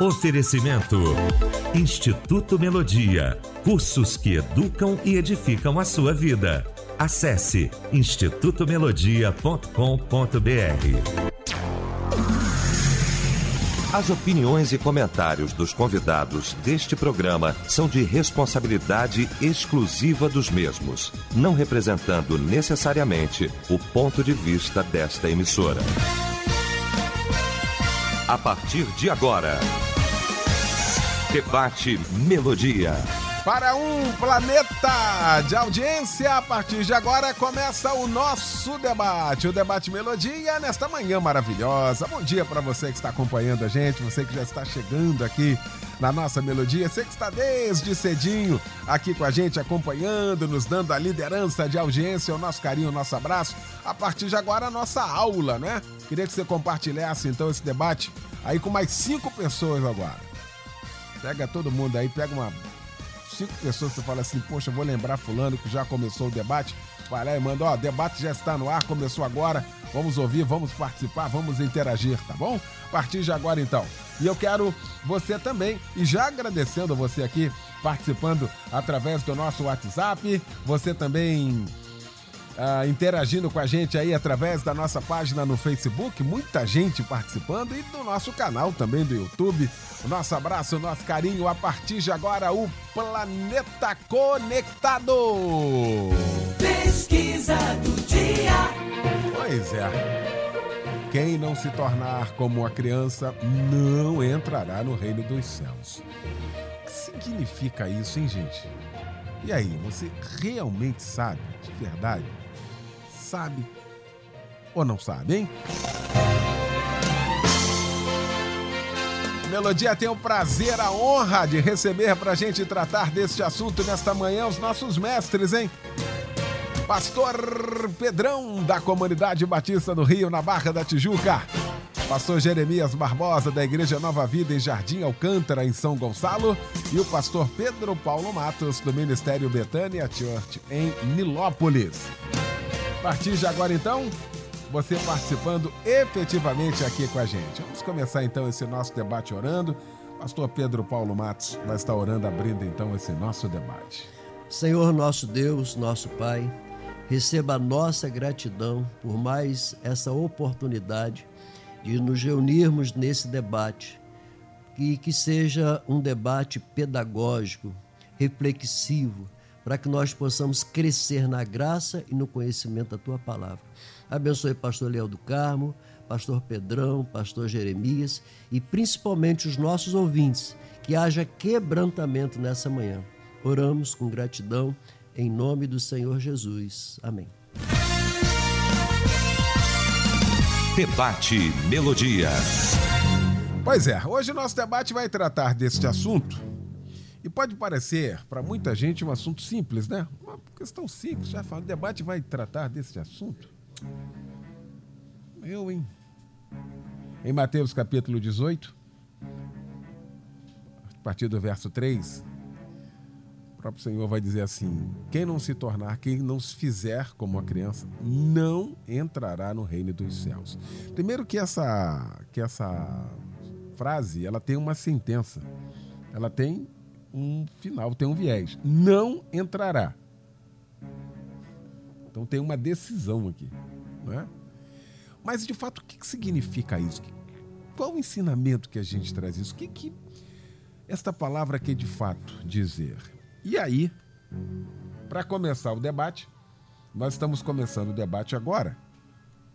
Oferecimento: Instituto Melodia. Cursos que educam e edificam a sua vida. Acesse institutomelodia.com.br. As opiniões e comentários dos convidados deste programa são de responsabilidade exclusiva dos mesmos, não representando necessariamente o ponto de vista desta emissora. A partir de agora, Debate Melodia. Para um planeta de audiência, a partir de agora começa o nosso debate, o debate Melodia, nesta manhã maravilhosa. Bom dia para você que está acompanhando a gente, você que já está chegando aqui na nossa melodia, você que está desde cedinho aqui com a gente, acompanhando, nos dando a liderança de audiência, o nosso carinho, o nosso abraço. A partir de agora, a nossa aula, né? Queria que você compartilhasse então esse debate aí com mais cinco pessoas agora. Pega todo mundo aí, pega uma cinco pessoas, você fala assim, poxa, vou lembrar fulano que já começou o debate. Vai lá e manda, ó, debate já está no ar, começou agora. Vamos ouvir, vamos participar, vamos interagir, tá bom? Partir de agora então. E eu quero você também, e já agradecendo você aqui participando através do nosso WhatsApp, você também Uh, interagindo com a gente aí através da nossa página no Facebook, muita gente participando e do nosso canal também do YouTube. O nosso abraço, o nosso carinho a partir de agora, o Planeta Conectado. Pesquisa do dia. Pois é. Quem não se tornar como a criança não entrará no reino dos céus. O que significa isso, hein, gente? E aí, você realmente sabe, de verdade? Sabe ou não sabe, hein? Melodia tem o prazer, a honra de receber para a gente tratar deste assunto nesta manhã os nossos mestres, hein? Pastor Pedrão, da Comunidade Batista do Rio, na Barra da Tijuca. Pastor Jeremias Barbosa, da Igreja Nova Vida em Jardim Alcântara, em São Gonçalo. E o pastor Pedro Paulo Matos, do Ministério Betânia Church, em Nilópolis. A partir de agora, então, você participando efetivamente aqui com a gente. Vamos começar então esse nosso debate orando. Pastor Pedro Paulo Matos vai estar orando, abrindo então esse nosso debate. Senhor nosso Deus, nosso Pai, receba a nossa gratidão por mais essa oportunidade de nos reunirmos nesse debate e que seja um debate pedagógico, reflexivo, para que nós possamos crescer na graça e no conhecimento da tua palavra. Abençoe pastor Leão do Carmo, pastor Pedrão, pastor Jeremias e principalmente os nossos ouvintes, que haja quebrantamento nessa manhã. Oramos com gratidão em nome do Senhor Jesus. Amém. Debate Melodia. Pois é, hoje o nosso debate vai tratar deste assunto. E pode parecer para muita gente um assunto simples, né? Uma questão simples, já falando, o debate vai tratar deste assunto. Eu, hein? Em Mateus capítulo 18, a partir do verso 3, o próprio Senhor vai dizer assim: Quem não se tornar, quem não se fizer como a criança, não entrará no reino dos céus. Primeiro que essa, que essa frase, ela tem uma sentença. Ela tem um final, tem um viés. Não entrará. Então tem uma decisão aqui. Não é? Mas de fato, o que significa isso? Qual o ensinamento que a gente traz isso? O que, que esta palavra quer de fato dizer? E aí, para começar o debate, nós estamos começando o debate agora,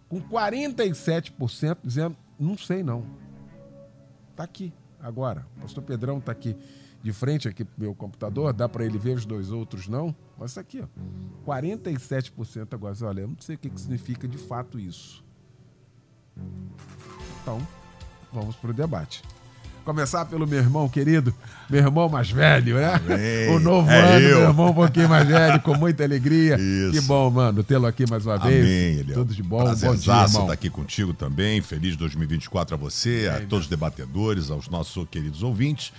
com 47% dizendo, não sei não. Está aqui, agora. O pastor Pedrão está aqui de frente aqui pro meu computador, dá para ele ver os dois outros não, mas isso aqui, ó, 47% agora. Olha, eu não sei o que, que significa de fato isso. Então, vamos para o debate. Começar pelo meu irmão querido, meu irmão mais velho, né? Amém. O novo É ano, eu. meu irmão um pouquinho mais velho, com muita alegria. Isso. Que bom, mano, tê-lo aqui mais uma vez. Amém, Eliel. Tudo de bom, bom dia, irmão. estar aqui contigo também. Feliz 2024 a você, a todos os debatedores, aos nossos queridos ouvintes.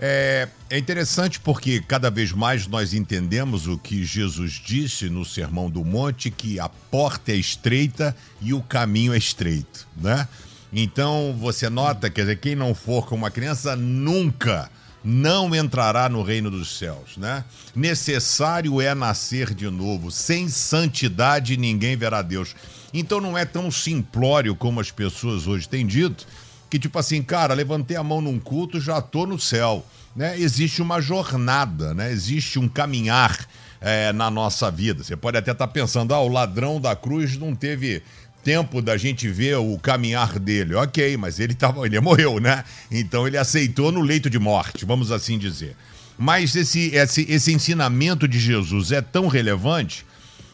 É, é interessante porque cada vez mais nós entendemos o que Jesus disse no Sermão do Monte, que a porta é estreita e o caminho é estreito, né? Então você nota, quer dizer, quem não for com uma criança nunca não entrará no reino dos céus, né? Necessário é nascer de novo. Sem santidade ninguém verá Deus. Então não é tão simplório como as pessoas hoje têm dito, que tipo assim, cara, levantei a mão num culto, já tô no céu, né? Existe uma jornada, né? Existe um caminhar é, na nossa vida. Você pode até estar tá pensando, ah, o ladrão da cruz não teve tempo da gente ver o caminhar dele. Ok, mas ele, tava, ele morreu, né? Então ele aceitou no leito de morte, vamos assim dizer. Mas esse, esse, esse ensinamento de Jesus é tão relevante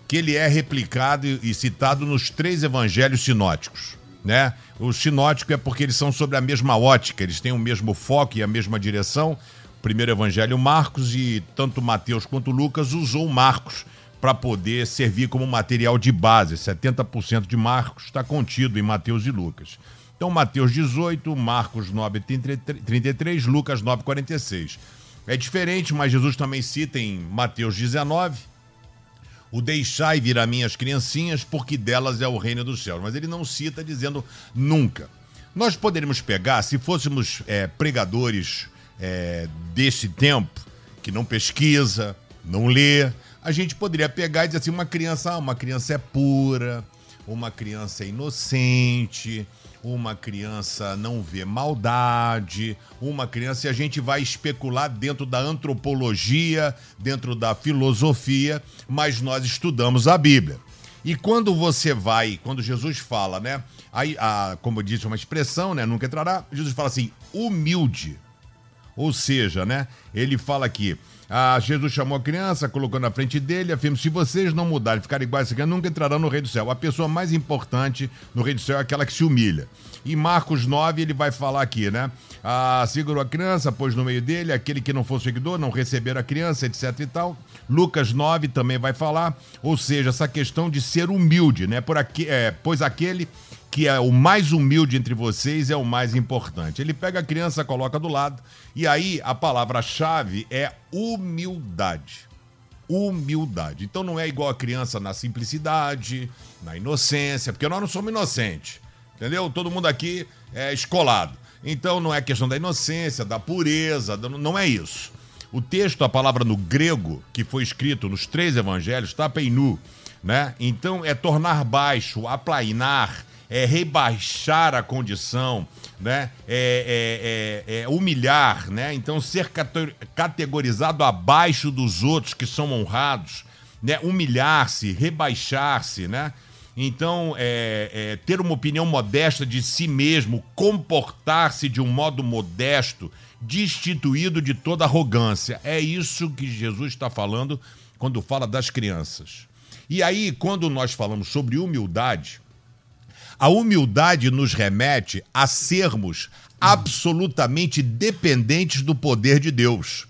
que ele é replicado e citado nos três evangelhos sinóticos. Né? O sinótico é porque eles são sobre a mesma ótica, eles têm o mesmo foco e a mesma direção. O primeiro evangelho, Marcos, e tanto Mateus quanto Lucas usou Marcos para poder servir como material de base. 70% de Marcos está contido em Mateus e Lucas. Então, Mateus 18, Marcos 9, 33, Lucas 9, 46. É diferente, mas Jesus também cita em Mateus 19 o deixai vir a minhas criancinhas, porque delas é o reino dos céus. Mas ele não cita dizendo nunca. Nós poderíamos pegar, se fôssemos é, pregadores é, tempo, que não pesquisa, não lê, a gente poderia pegar e dizer assim: uma criança, ah, uma criança é pura, uma criança é inocente, uma criança não vê maldade, uma criança, e a gente vai especular dentro da antropologia, dentro da filosofia, mas nós estudamos a Bíblia. E quando você vai, quando Jesus fala, né? Aí, a, como disse uma expressão, né? Nunca entrará. Jesus fala assim, humilde. Ou seja, né? Ele fala aqui, ah, Jesus chamou a criança, colocou na frente dele, afirma: se vocês não mudarem, ficarem iguais a nunca entrarão no reino do céu. A pessoa mais importante no reino do céu é aquela que se humilha. Em Marcos 9, ele vai falar aqui, né? Ah, segurou a criança, pôs no meio dele, aquele que não for seguidor, não receber a criança, etc e tal. Lucas 9 também vai falar, ou seja, essa questão de ser humilde, né? Por aqui, é, pois aquele que é o mais humilde entre vocês é o mais importante. Ele pega a criança, coloca do lado, e aí a palavra-chave é humildade. Humildade. Então não é igual a criança na simplicidade, na inocência, porque nós não somos inocentes. Entendeu? Todo mundo aqui é escolado. Então não é questão da inocência, da pureza, não é isso. O texto, a palavra no grego, que foi escrito nos três evangelhos, tapeinu, né? Então é tornar baixo, aplainar, é rebaixar a condição, né? É, é, é, é, humilhar, né? Então ser categorizado abaixo dos outros que são honrados, né? Humilhar-se, rebaixar-se, né? Então, é, ter uma opinião modesta de si mesmo, comportar-se de um modo modesto, destituído de toda arrogância. É isso que Jesus está falando quando fala das crianças. E aí, quando nós falamos sobre humildade, a humildade nos remete a sermos absolutamente dependentes do poder de Deus.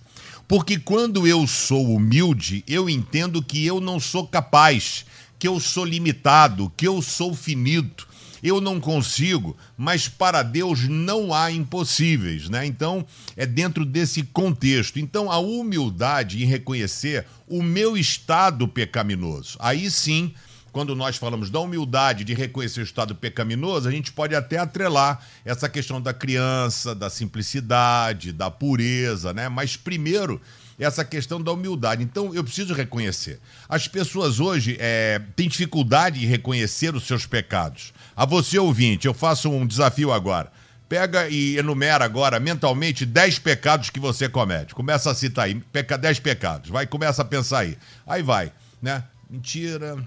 Porque quando eu sou humilde, eu entendo que eu não sou capaz, que eu sou limitado, que eu sou finito, eu não consigo, mas para Deus não há impossíveis, né? Então, é dentro desse contexto. Então, a humildade em reconhecer o meu estado pecaminoso. Aí sim, quando nós falamos da humildade de reconhecer o estado pecaminoso, a gente pode até atrelar essa questão da criança, da simplicidade, da pureza, né? Mas primeiro, essa questão da humildade. Então, eu preciso reconhecer. As pessoas hoje é, têm dificuldade em reconhecer os seus pecados. A você, ouvinte, eu faço um desafio agora. Pega e enumera agora mentalmente 10 pecados que você comete. Começa a citar aí, peca 10 pecados. Vai, começa a pensar aí. Aí vai, né? Mentira,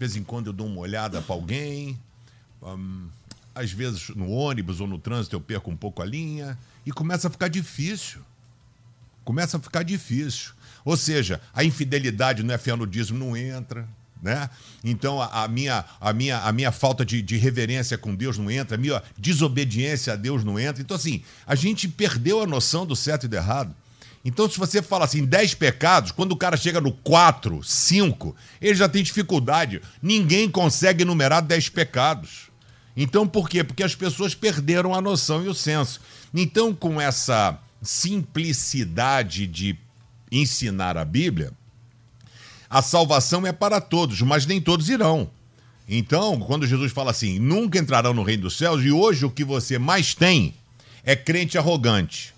vez em quando eu dou uma olhada para alguém. Um, às vezes no ônibus ou no trânsito eu perco um pouco a linha e começa a ficar difícil. Começa a ficar difícil. Ou seja, a infidelidade no dízimo, não entra. Né? Então a, a, minha, a, minha, a minha falta de, de reverência com Deus não entra, a minha desobediência a Deus não entra. Então, assim, a gente perdeu a noção do certo e do errado. Então, se você fala assim, 10 pecados, quando o cara chega no 4, 5, ele já tem dificuldade. Ninguém consegue enumerar 10 pecados. Então, por quê? Porque as pessoas perderam a noção e o senso. Então, com essa simplicidade de ensinar a Bíblia, a salvação é para todos, mas nem todos irão. Então, quando Jesus fala assim, nunca entrarão no reino dos céus, e hoje o que você mais tem é crente arrogante.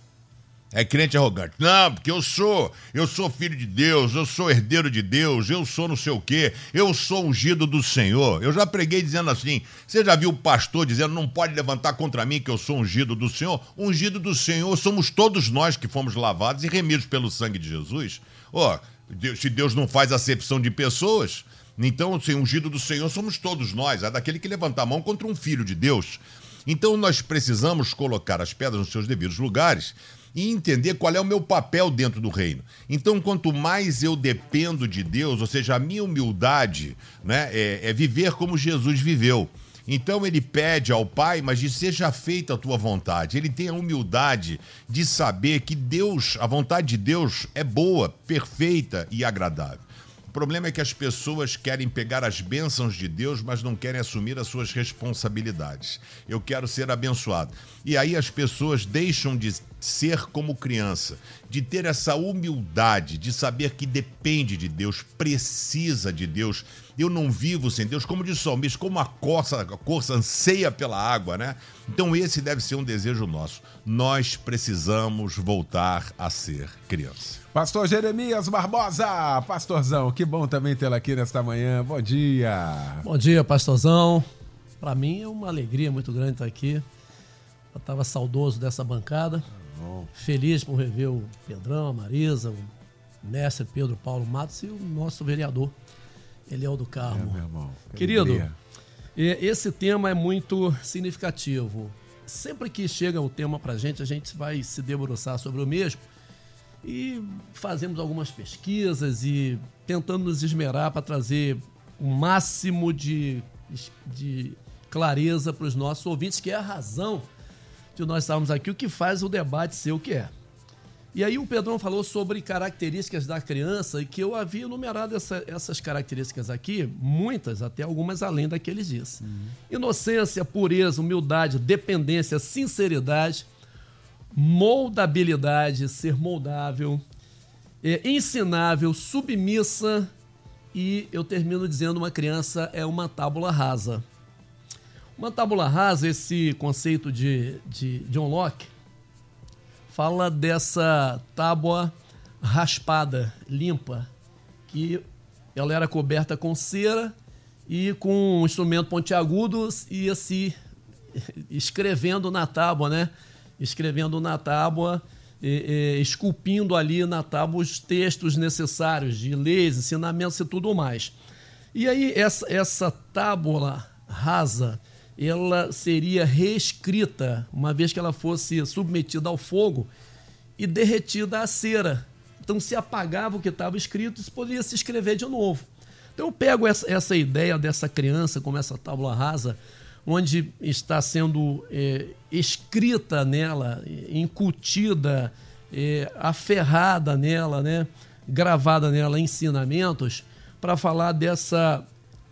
É crente arrogante. Não, porque eu sou, eu sou filho de Deus, eu sou herdeiro de Deus, eu sou não sei o quê, eu sou ungido do Senhor. Eu já preguei dizendo assim: você já viu o pastor dizendo, não pode levantar contra mim que eu sou ungido do Senhor? Ungido do Senhor somos todos nós que fomos lavados e remidos pelo sangue de Jesus. Ó, oh, se Deus não faz acepção de pessoas, então, assim, ungido do Senhor somos todos nós, é daquele que levanta a mão contra um filho de Deus. Então, nós precisamos colocar as pedras nos seus devidos lugares e entender qual é o meu papel dentro do reino. Então, quanto mais eu dependo de Deus, ou seja, a minha humildade né, é, é viver como Jesus viveu. Então ele pede ao Pai, mas diz: seja feita a tua vontade. Ele tem a humildade de saber que Deus, a vontade de Deus é boa, perfeita e agradável. O problema é que as pessoas querem pegar as bênçãos de Deus, mas não querem assumir as suas responsabilidades. Eu quero ser abençoado. E aí as pessoas deixam de ser como criança, de ter essa humildade, de saber que depende de Deus, precisa de Deus. Eu não vivo sem Deus, como diz o salmista, como a corça, a corça anseia pela água, né? Então esse deve ser um desejo nosso. Nós precisamos voltar a ser criança. Pastor Jeremias Barbosa, pastorzão, que bom também tê-lo aqui nesta manhã. Bom dia. Bom dia, pastorzão. Para mim é uma alegria muito grande estar aqui. Eu estava saudoso dessa bancada. Feliz por rever o Pedrão, a Marisa, o mestre Pedro Paulo Matos e o nosso vereador, Eliel do Carmo. É, Querido, esse tema é muito significativo. Sempre que chega o tema para a gente, a gente vai se debruçar sobre o mesmo e fazemos algumas pesquisas e tentando nos esmerar para trazer o máximo de, de clareza para os nossos ouvintes, que é a razão de nós estarmos aqui, o que faz o debate ser o que é. E aí o Pedrão falou sobre características da criança e que eu havia enumerado essa, essas características aqui, muitas, até algumas além daqueles dias. Uhum. Inocência, pureza, humildade, dependência, sinceridade, moldabilidade, ser moldável, é, ensinável, submissa e eu termino dizendo uma criança é uma tábula rasa. Uma tábula rasa, esse conceito de, de John Locke, fala dessa tábua raspada, limpa, que ela era coberta com cera e com um instrumento pontiagudo ia se escrevendo na tábua, né? Escrevendo na tábua, e, e, esculpindo ali na tábua os textos necessários de leis, ensinamentos e tudo mais. E aí essa, essa tábua rasa, ela seria reescrita, uma vez que ela fosse submetida ao fogo e derretida à cera. Então, se apagava o que estava escrito, isso poderia se escrever de novo. Então, eu pego essa, essa ideia dessa criança, como essa tábua rasa, onde está sendo é, escrita nela, incutida, é, aferrada nela, né, gravada nela ensinamentos, para falar dessa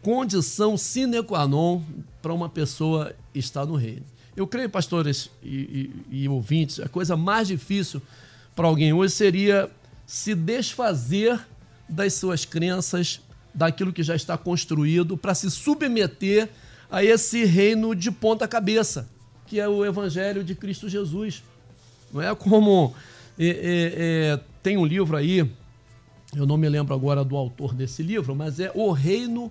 condição sine qua non para uma pessoa estar no reino. Eu creio, pastores e, e, e ouvintes, a coisa mais difícil para alguém hoje seria se desfazer das suas crenças, daquilo que já está construído, para se submeter a esse reino de ponta cabeça, que é o Evangelho de Cristo Jesus. Não é como. É, é, é, tem um livro aí, eu não me lembro agora do autor desse livro, mas é O Reino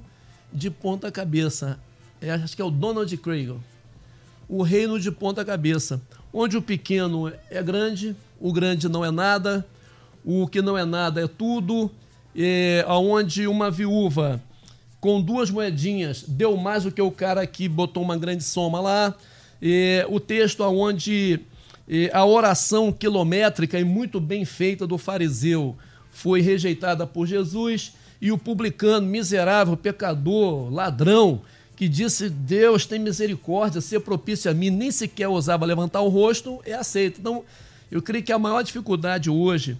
de Ponta Cabeça é, acho que é o Donald Craig, o reino de ponta cabeça, onde o pequeno é grande, o grande não é nada, o que não é nada é tudo, é, onde uma viúva com duas moedinhas deu mais do que o cara que botou uma grande soma lá, é, o texto onde é, a oração quilométrica e muito bem feita do fariseu foi rejeitada por Jesus e o publicano, miserável, pecador, ladrão, que disse: Deus tem misericórdia, ser propício a mim, nem sequer ousava levantar o rosto, é aceito. Então, eu creio que a maior dificuldade hoje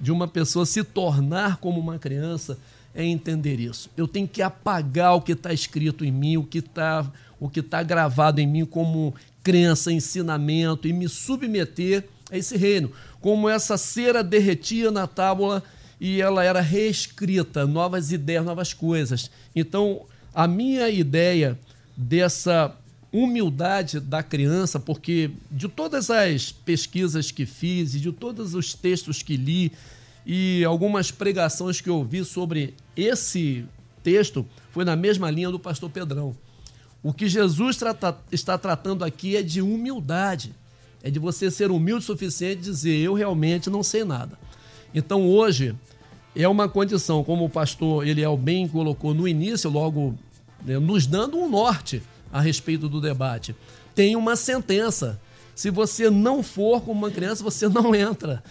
de uma pessoa se tornar como uma criança é entender isso. Eu tenho que apagar o que está escrito em mim, o que está o que está gravado em mim como crença, ensinamento e me submeter a esse reino. Como essa cera derretia na tábua e ela era reescrita, novas ideias, novas coisas. Então, a minha ideia dessa humildade da criança, porque de todas as pesquisas que fiz e de todos os textos que li e algumas pregações que ouvi sobre esse texto, foi na mesma linha do pastor Pedrão. O que Jesus trata, está tratando aqui é de humildade. É de você ser humilde o suficiente e dizer, eu realmente não sei nada. Então hoje é uma condição, como o pastor Eliel bem colocou no início, logo né, nos dando um norte a respeito do debate. Tem uma sentença. Se você não for como uma criança, você não entra.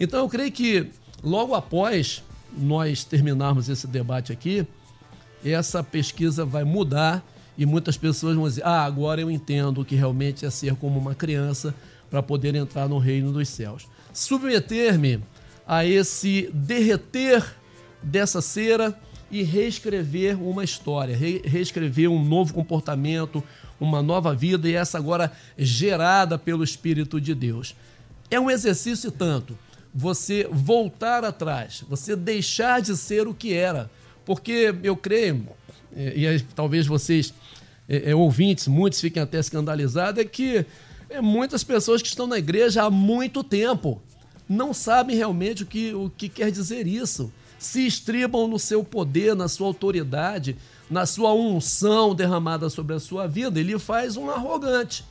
Então eu creio que logo após nós terminarmos esse debate aqui, essa pesquisa vai mudar e muitas pessoas vão dizer: Ah, agora eu entendo o que realmente é ser como uma criança para poder entrar no reino dos céus. Submeter-me a esse derreter dessa cera e reescrever uma história, re reescrever um novo comportamento, uma nova vida e essa agora gerada pelo Espírito de Deus. É um exercício tanto você voltar atrás, você deixar de ser o que era, porque eu creio, e, e talvez vocês é, é, ouvintes, muitos fiquem até escandalizados, é que é, muitas pessoas que estão na igreja há muito tempo não sabem realmente o que, o que quer dizer isso se estribam no seu poder, na sua autoridade, na sua unção derramada sobre a sua vida. Ele faz um arrogante.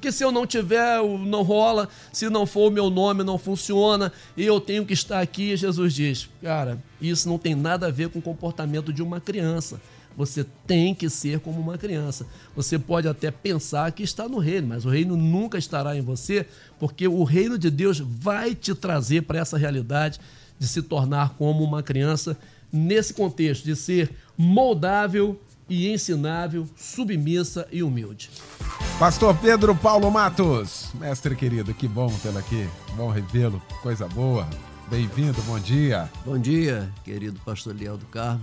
Que se eu não tiver, não rola, se não for o meu nome, não funciona, e eu tenho que estar aqui. Jesus diz: Cara, isso não tem nada a ver com o comportamento de uma criança. Você tem que ser como uma criança. Você pode até pensar que está no reino, mas o reino nunca estará em você, porque o reino de Deus vai te trazer para essa realidade de se tornar como uma criança nesse contexto de ser moldável e ensinável, submissa e humilde. Pastor Pedro Paulo Matos, mestre querido, que bom tê-lo aqui, bom revê-lo, coisa boa. Bem-vindo, bom dia. Bom dia, querido pastor Liel do Carmo.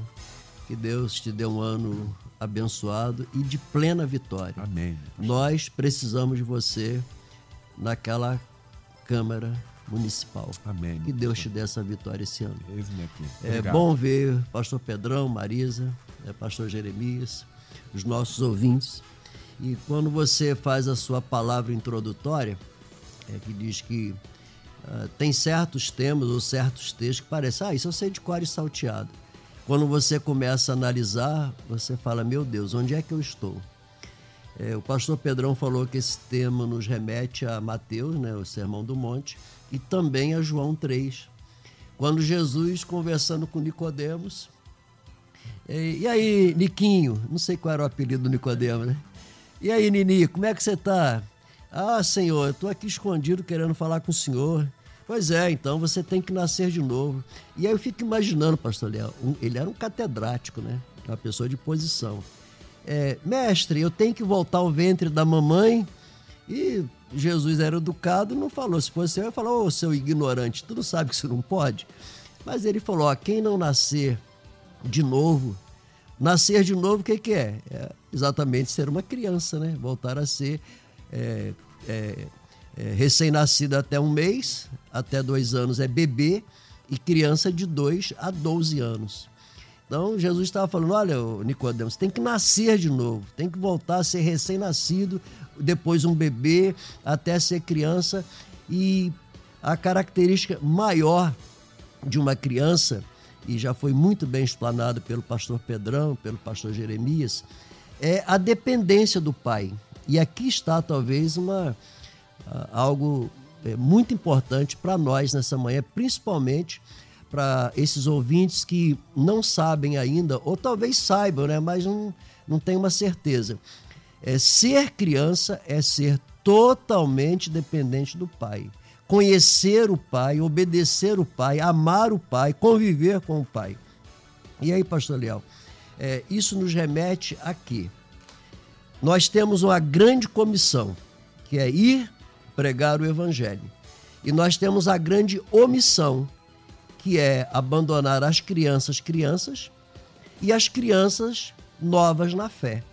Que Deus te dê um ano abençoado e de plena vitória. Amém. Nós precisamos de você naquela Câmara municipal. Amém. Que Deus te dê essa vitória esse ano. Eis-me aqui. É bom ver pastor Pedrão, Marisa, é, pastor Jeremias, os nossos ouvintes. E quando você faz a sua palavra introdutória, é, que diz que uh, tem certos temas ou certos textos que parecem, ah, isso eu sei de cor e salteado. Quando você começa a analisar, você fala, meu Deus, onde é que eu estou? É, o pastor Pedrão falou que esse tema nos remete a Mateus, né, o Sermão do Monte, e também a João 3. Quando Jesus, conversando com Nicodemos, e aí, Niquinho, não sei qual era o apelido do Nicodemos, né? E aí, Nini, como é que você está? Ah, senhor, eu estou aqui escondido querendo falar com o senhor. Pois é, então você tem que nascer de novo. E aí eu fico imaginando, pastor Léo, ele era um catedrático, né? Uma pessoa de posição. É, mestre, eu tenho que voltar ao ventre da mamãe e Jesus era educado, não falou. Se fosse eu, eu falou, ô oh, seu ignorante, tu não sabe que isso não pode? Mas ele falou: ó, quem não nascer de novo, nascer de novo, o que, que é? é? Exatamente ser uma criança, né? Voltar a ser é, é, é, recém-nascido até um mês, até dois anos é bebê, e criança de dois a 12 anos. Então Jesus estava falando: olha, Nicodemos, tem que nascer de novo, tem que voltar a ser recém-nascido, depois um bebê, até ser criança. E a característica maior de uma criança, e já foi muito bem explanado pelo pastor Pedrão, pelo pastor Jeremias, é a dependência do pai. E aqui está talvez uma algo é, muito importante para nós nessa manhã, principalmente para esses ouvintes que não sabem ainda, ou talvez saibam, né, mas não, não tem uma certeza. É, ser criança é ser totalmente dependente do pai. Conhecer o pai, obedecer o pai, amar o pai, conviver com o pai. E aí, pastor Leal, é, isso nos remete a quê? Nós temos uma grande comissão, que é ir pregar o evangelho. E nós temos a grande omissão, que é abandonar as crianças crianças e as crianças novas na fé.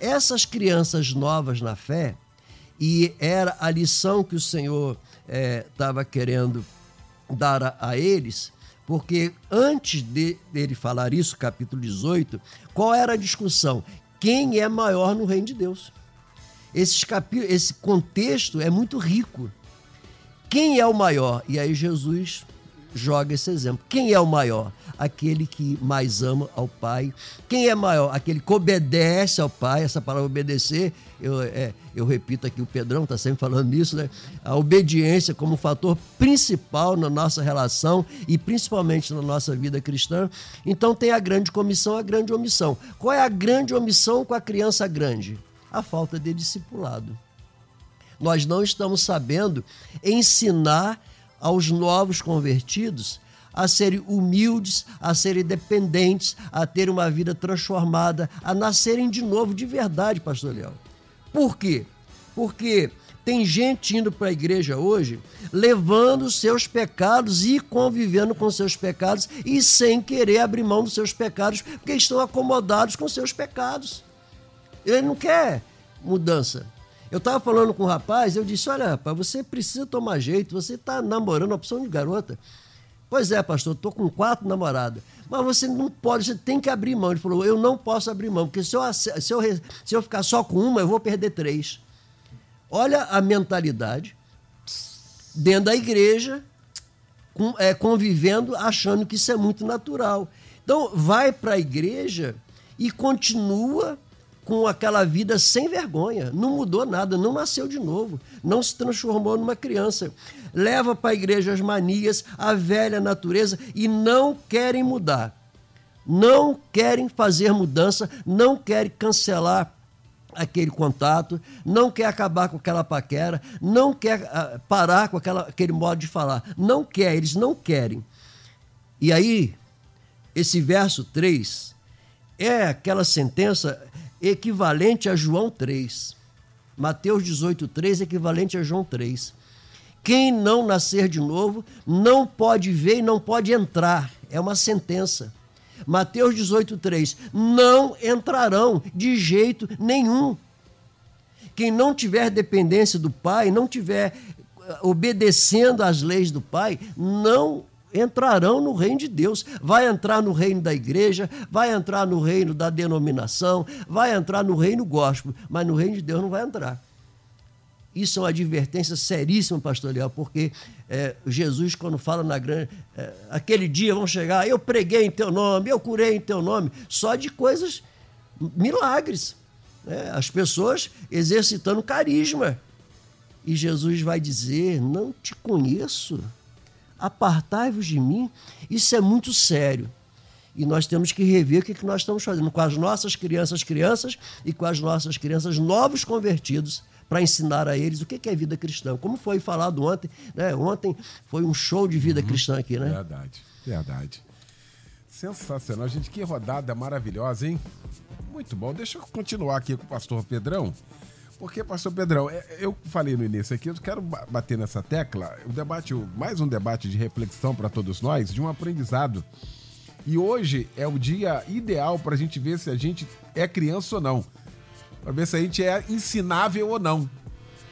Essas crianças novas na fé, e era a lição que o Senhor estava é, querendo dar a, a eles, Porque antes de, dele falar isso, capítulo 18, qual era a discussão? Quem é maior no reino de Deus? Esse, capi... Esse contexto é muito rico. Quem é o maior? E aí Jesus joga esse exemplo. Quem é o maior? Aquele que mais ama ao Pai. Quem é maior? Aquele que obedece ao Pai. Essa palavra obedecer, eu, é, eu repito aqui, o Pedrão está sempre falando nisso, né? A obediência como fator principal na nossa relação e principalmente na nossa vida cristã. Então tem a grande comissão, a grande omissão. Qual é a grande omissão com a criança grande? A falta de discipulado. Nós não estamos sabendo ensinar aos novos convertidos a serem humildes, a serem dependentes, a ter uma vida transformada, a nascerem de novo de verdade, pastor Léo. Por quê? Porque tem gente indo para a igreja hoje levando seus pecados e convivendo com seus pecados e sem querer abrir mão dos seus pecados, porque estão acomodados com seus pecados. Ele não quer mudança. Eu estava falando com um rapaz, eu disse: Olha, rapaz, você precisa tomar jeito, você está namorando opção de garota. Pois é, pastor, estou com quatro namoradas. Mas você não pode, você tem que abrir mão. Ele falou: Eu não posso abrir mão, porque se eu, se eu, se eu ficar só com uma, eu vou perder três. Olha a mentalidade dentro da igreja, com, é, convivendo, achando que isso é muito natural. Então, vai para a igreja e continua com aquela vida sem vergonha. Não mudou nada, não nasceu de novo, não se transformou numa criança. Leva para a igreja as manias, a velha natureza e não querem mudar. Não querem fazer mudança, não querem cancelar aquele contato, não quer acabar com aquela paquera, não quer uh, parar com aquela, aquele modo de falar. Não quer, eles não querem. E aí, esse verso 3 é aquela sentença equivalente a João 3. Mateus 18, 3 equivalente a João 3. Quem não nascer de novo não pode ver e não pode entrar. É uma sentença. Mateus 18, 3. Não entrarão de jeito nenhum. Quem não tiver dependência do Pai, não tiver eh, obedecendo às leis do Pai, não entrarão no reino de Deus. Vai entrar no reino da igreja, vai entrar no reino da denominação, vai entrar no reino gospel, mas no reino de Deus não vai entrar. Isso é uma advertência seríssima, pastor Leal, porque é, Jesus, quando fala na grande. É, aquele dia vão chegar, eu preguei em teu nome, eu curei em teu nome, só de coisas, milagres. Né? As pessoas exercitando carisma. E Jesus vai dizer: Não te conheço apartai-vos de mim. Isso é muito sério. E nós temos que rever o que, nós estamos fazendo com as nossas crianças, crianças, e com as nossas crianças novos convertidos, para ensinar a eles o que é vida cristã. Como foi falado ontem, né? Ontem foi um show de vida uhum. cristã aqui, né? Verdade, verdade. Sensacional, gente. Que rodada maravilhosa, hein? Muito bom. Deixa eu continuar aqui com o pastor Pedrão. Porque, pastor Pedrão, é, eu falei no início aqui, eu quero bater nessa tecla, o debate, mais um debate de reflexão para todos nós, de um aprendizado. E hoje é o dia ideal para a gente ver se a gente é criança ou não. Para ver se a gente é ensinável ou não.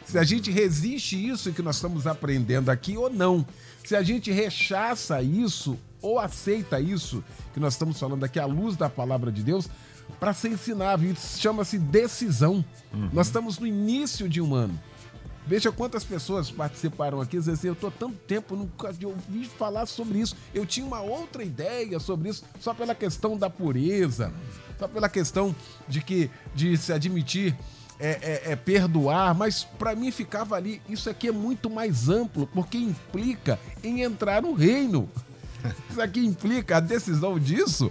Se a gente resiste isso que nós estamos aprendendo aqui ou não. Se a gente rechaça isso ou aceita isso que nós estamos falando aqui à luz da palavra de Deus, para ser ensinável. Isso chama-se decisão. Uhum. Nós estamos no início de um ano. Veja quantas pessoas participaram aqui, dizendo assim, eu estou tanto tempo, nunca ouvi falar sobre isso. Eu tinha uma outra ideia sobre isso, só pela questão da pureza, só pela questão de que de se admitir é, é, é perdoar, mas para mim ficava ali, isso aqui é muito mais amplo, porque implica em entrar no reino. Isso aqui implica a decisão disso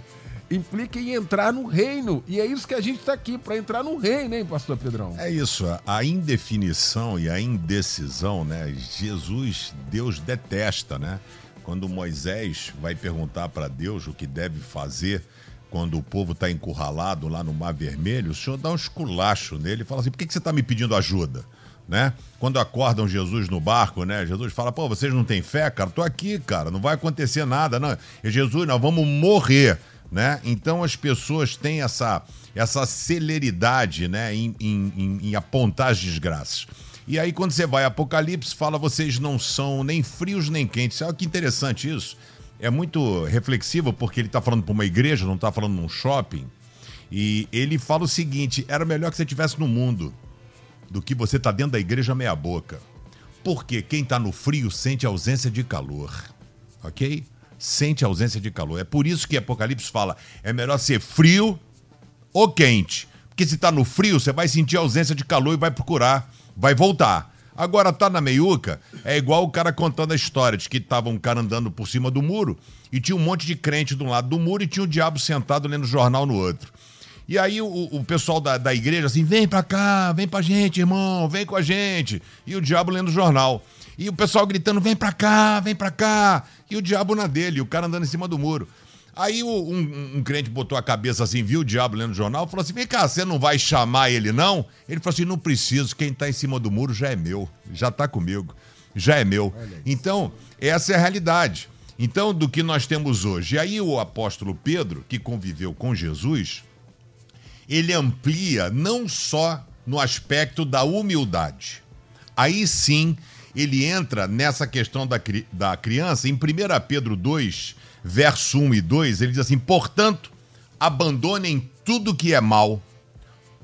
implica em entrar no reino. E é isso que a gente está aqui, para entrar no reino, hein, pastor Pedrão? É isso, a indefinição e a indecisão, né? Jesus, Deus detesta, né? Quando Moisés vai perguntar para Deus o que deve fazer quando o povo está encurralado lá no Mar Vermelho, o senhor dá um esculacho nele e fala assim: por que, que você está me pedindo ajuda? Né? Quando acordam Jesus no barco, né? Jesus fala: pô, vocês não têm fé, cara? Tô aqui, cara, não vai acontecer nada, não. E Jesus, nós vamos morrer né? Então as pessoas têm essa, essa celeridade né? em, em, em apontar as desgraças. E aí, quando você vai Apocalipse, fala: vocês não são nem frios nem quentes. Olha que interessante isso. é muito reflexivo porque ele está falando para uma igreja, não está falando num shopping. E ele fala o seguinte: era melhor que você estivesse no mundo do que você tá dentro da igreja meia boca. Porque quem está no frio sente ausência de calor. OK? Sente ausência de calor. É por isso que Apocalipse fala: é melhor ser frio ou quente. Porque se está no frio, você vai sentir ausência de calor e vai procurar, vai voltar. Agora tá na meiuca, é igual o cara contando a história de que tava um cara andando por cima do muro e tinha um monte de crente de um lado do muro e tinha o diabo sentado lendo jornal no outro. E aí o, o pessoal da, da igreja assim, vem pra cá, vem pra gente, irmão, vem com a gente. E o diabo lendo jornal. E o pessoal gritando, vem pra cá, vem pra cá. E o diabo na dele, o cara andando em cima do muro. Aí um, um, crente botou a cabeça assim, viu o diabo lendo o jornal, falou assim: vem cá, você não vai chamar ele, não? Ele falou assim: não preciso, quem está em cima do muro já é meu, já está comigo, já é meu. Então, essa é a realidade. Então, do que nós temos hoje. E aí o apóstolo Pedro, que conviveu com Jesus, ele amplia não só no aspecto da humildade. Aí sim, ele entra nessa questão da, da criança, em 1 Pedro 2, verso 1 e 2, ele diz assim: Portanto, abandonem tudo que é mal,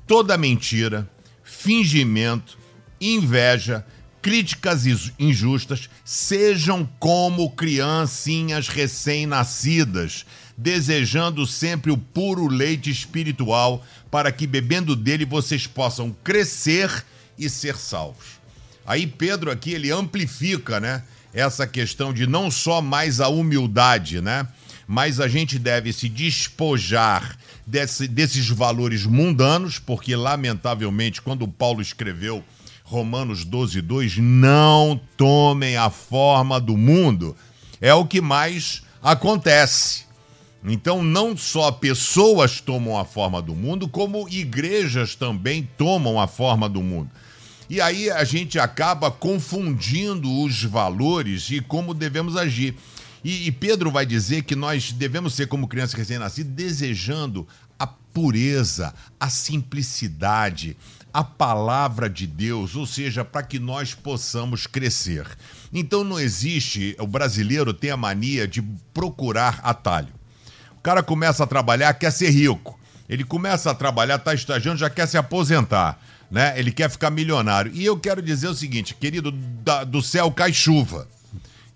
toda mentira, fingimento, inveja, críticas injustas, sejam como criancinhas recém-nascidas, desejando sempre o puro leite espiritual, para que bebendo dele vocês possam crescer e ser salvos. Aí Pedro aqui ele amplifica, né? essa questão de não só mais a humildade, né? Mas a gente deve se despojar desse, desses valores mundanos, porque, lamentavelmente, quando Paulo escreveu Romanos 12, 2, não tomem a forma do mundo, é o que mais acontece. Então, não só pessoas tomam a forma do mundo, como igrejas também tomam a forma do mundo. E aí a gente acaba confundindo os valores e como devemos agir. E, e Pedro vai dizer que nós devemos ser, como criança recém-nascida, desejando a pureza, a simplicidade, a palavra de Deus, ou seja, para que nós possamos crescer. Então não existe, o brasileiro tem a mania de procurar atalho. O cara começa a trabalhar, quer ser rico. Ele começa a trabalhar, está estagiando, já quer se aposentar né? Ele quer ficar milionário. E eu quero dizer o seguinte, querido, da, do céu cai chuva.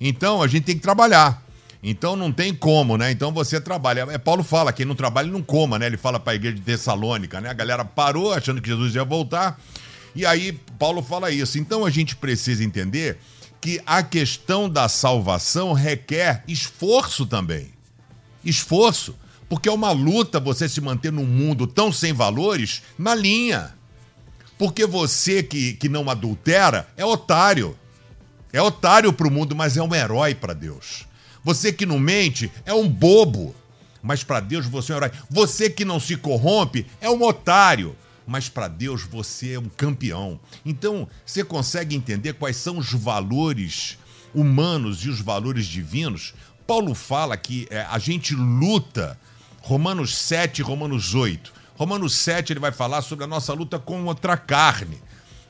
Então a gente tem que trabalhar. Então não tem como, né? Então você trabalha. É, Paulo fala, quem não trabalha não coma, né? Ele fala para a igreja de Tessalônica, né? A galera parou achando que Jesus ia voltar. E aí Paulo fala isso. Então a gente precisa entender que a questão da salvação requer esforço também. Esforço. Porque é uma luta você se manter num mundo tão sem valores na linha. Porque você que, que não adultera é otário. É otário para o mundo, mas é um herói para Deus. Você que não mente é um bobo, mas para Deus você é um herói. Você que não se corrompe é um otário, mas para Deus você é um campeão. Então, você consegue entender quais são os valores humanos e os valores divinos? Paulo fala que é, a gente luta, Romanos 7, Romanos 8 Romanos 7 ele vai falar sobre a nossa luta contra a carne.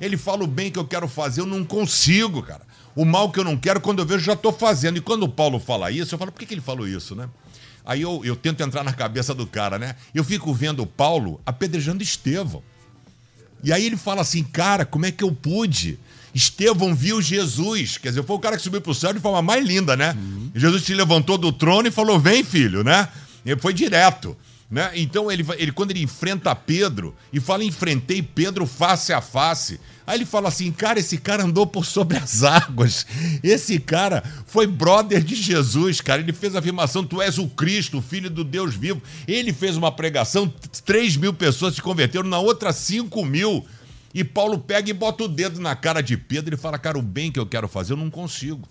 Ele fala o bem que eu quero fazer, eu não consigo, cara. O mal que eu não quero, quando eu vejo, já estou fazendo. E quando o Paulo fala isso, eu falo, por que, que ele falou isso, né? Aí eu, eu tento entrar na cabeça do cara, né? Eu fico vendo o Paulo apedrejando Estevão. E aí ele fala assim, cara, como é que eu pude? Estevão viu Jesus, quer dizer, foi o cara que subiu para o céu de forma mais linda, né? Uhum. Jesus te levantou do trono e falou: vem, filho, né? Ele foi direto. Né? Então, ele, ele, quando ele enfrenta Pedro e fala: enfrentei Pedro face a face. Aí ele fala assim: cara, esse cara andou por sobre as águas. Esse cara foi brother de Jesus, cara. Ele fez a afirmação: tu és o Cristo, Filho do Deus vivo. Ele fez uma pregação, 3 mil pessoas se converteram, na outra 5 mil. E Paulo pega e bota o dedo na cara de Pedro e fala: cara, o bem que eu quero fazer eu não consigo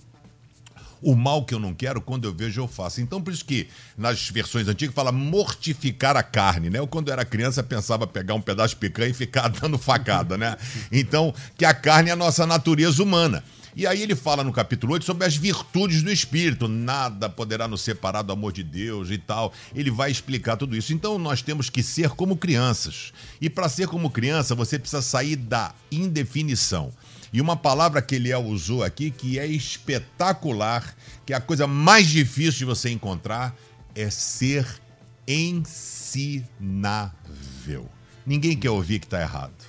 o mal que eu não quero, quando eu vejo, eu faço. Então, por isso que nas versões antigas fala mortificar a carne, né? Eu, quando era criança, pensava pegar um pedaço de picanha e ficar dando facada, né? Então, que a carne é a nossa natureza humana. E aí ele fala no capítulo 8 sobre as virtudes do Espírito. Nada poderá nos separar do amor de Deus e tal. Ele vai explicar tudo isso. Então nós temos que ser como crianças. E para ser como criança, você precisa sair da indefinição. E uma palavra que ele usou aqui que é espetacular, que é a coisa mais difícil de você encontrar, é ser ensinável. Ninguém quer ouvir que está errado.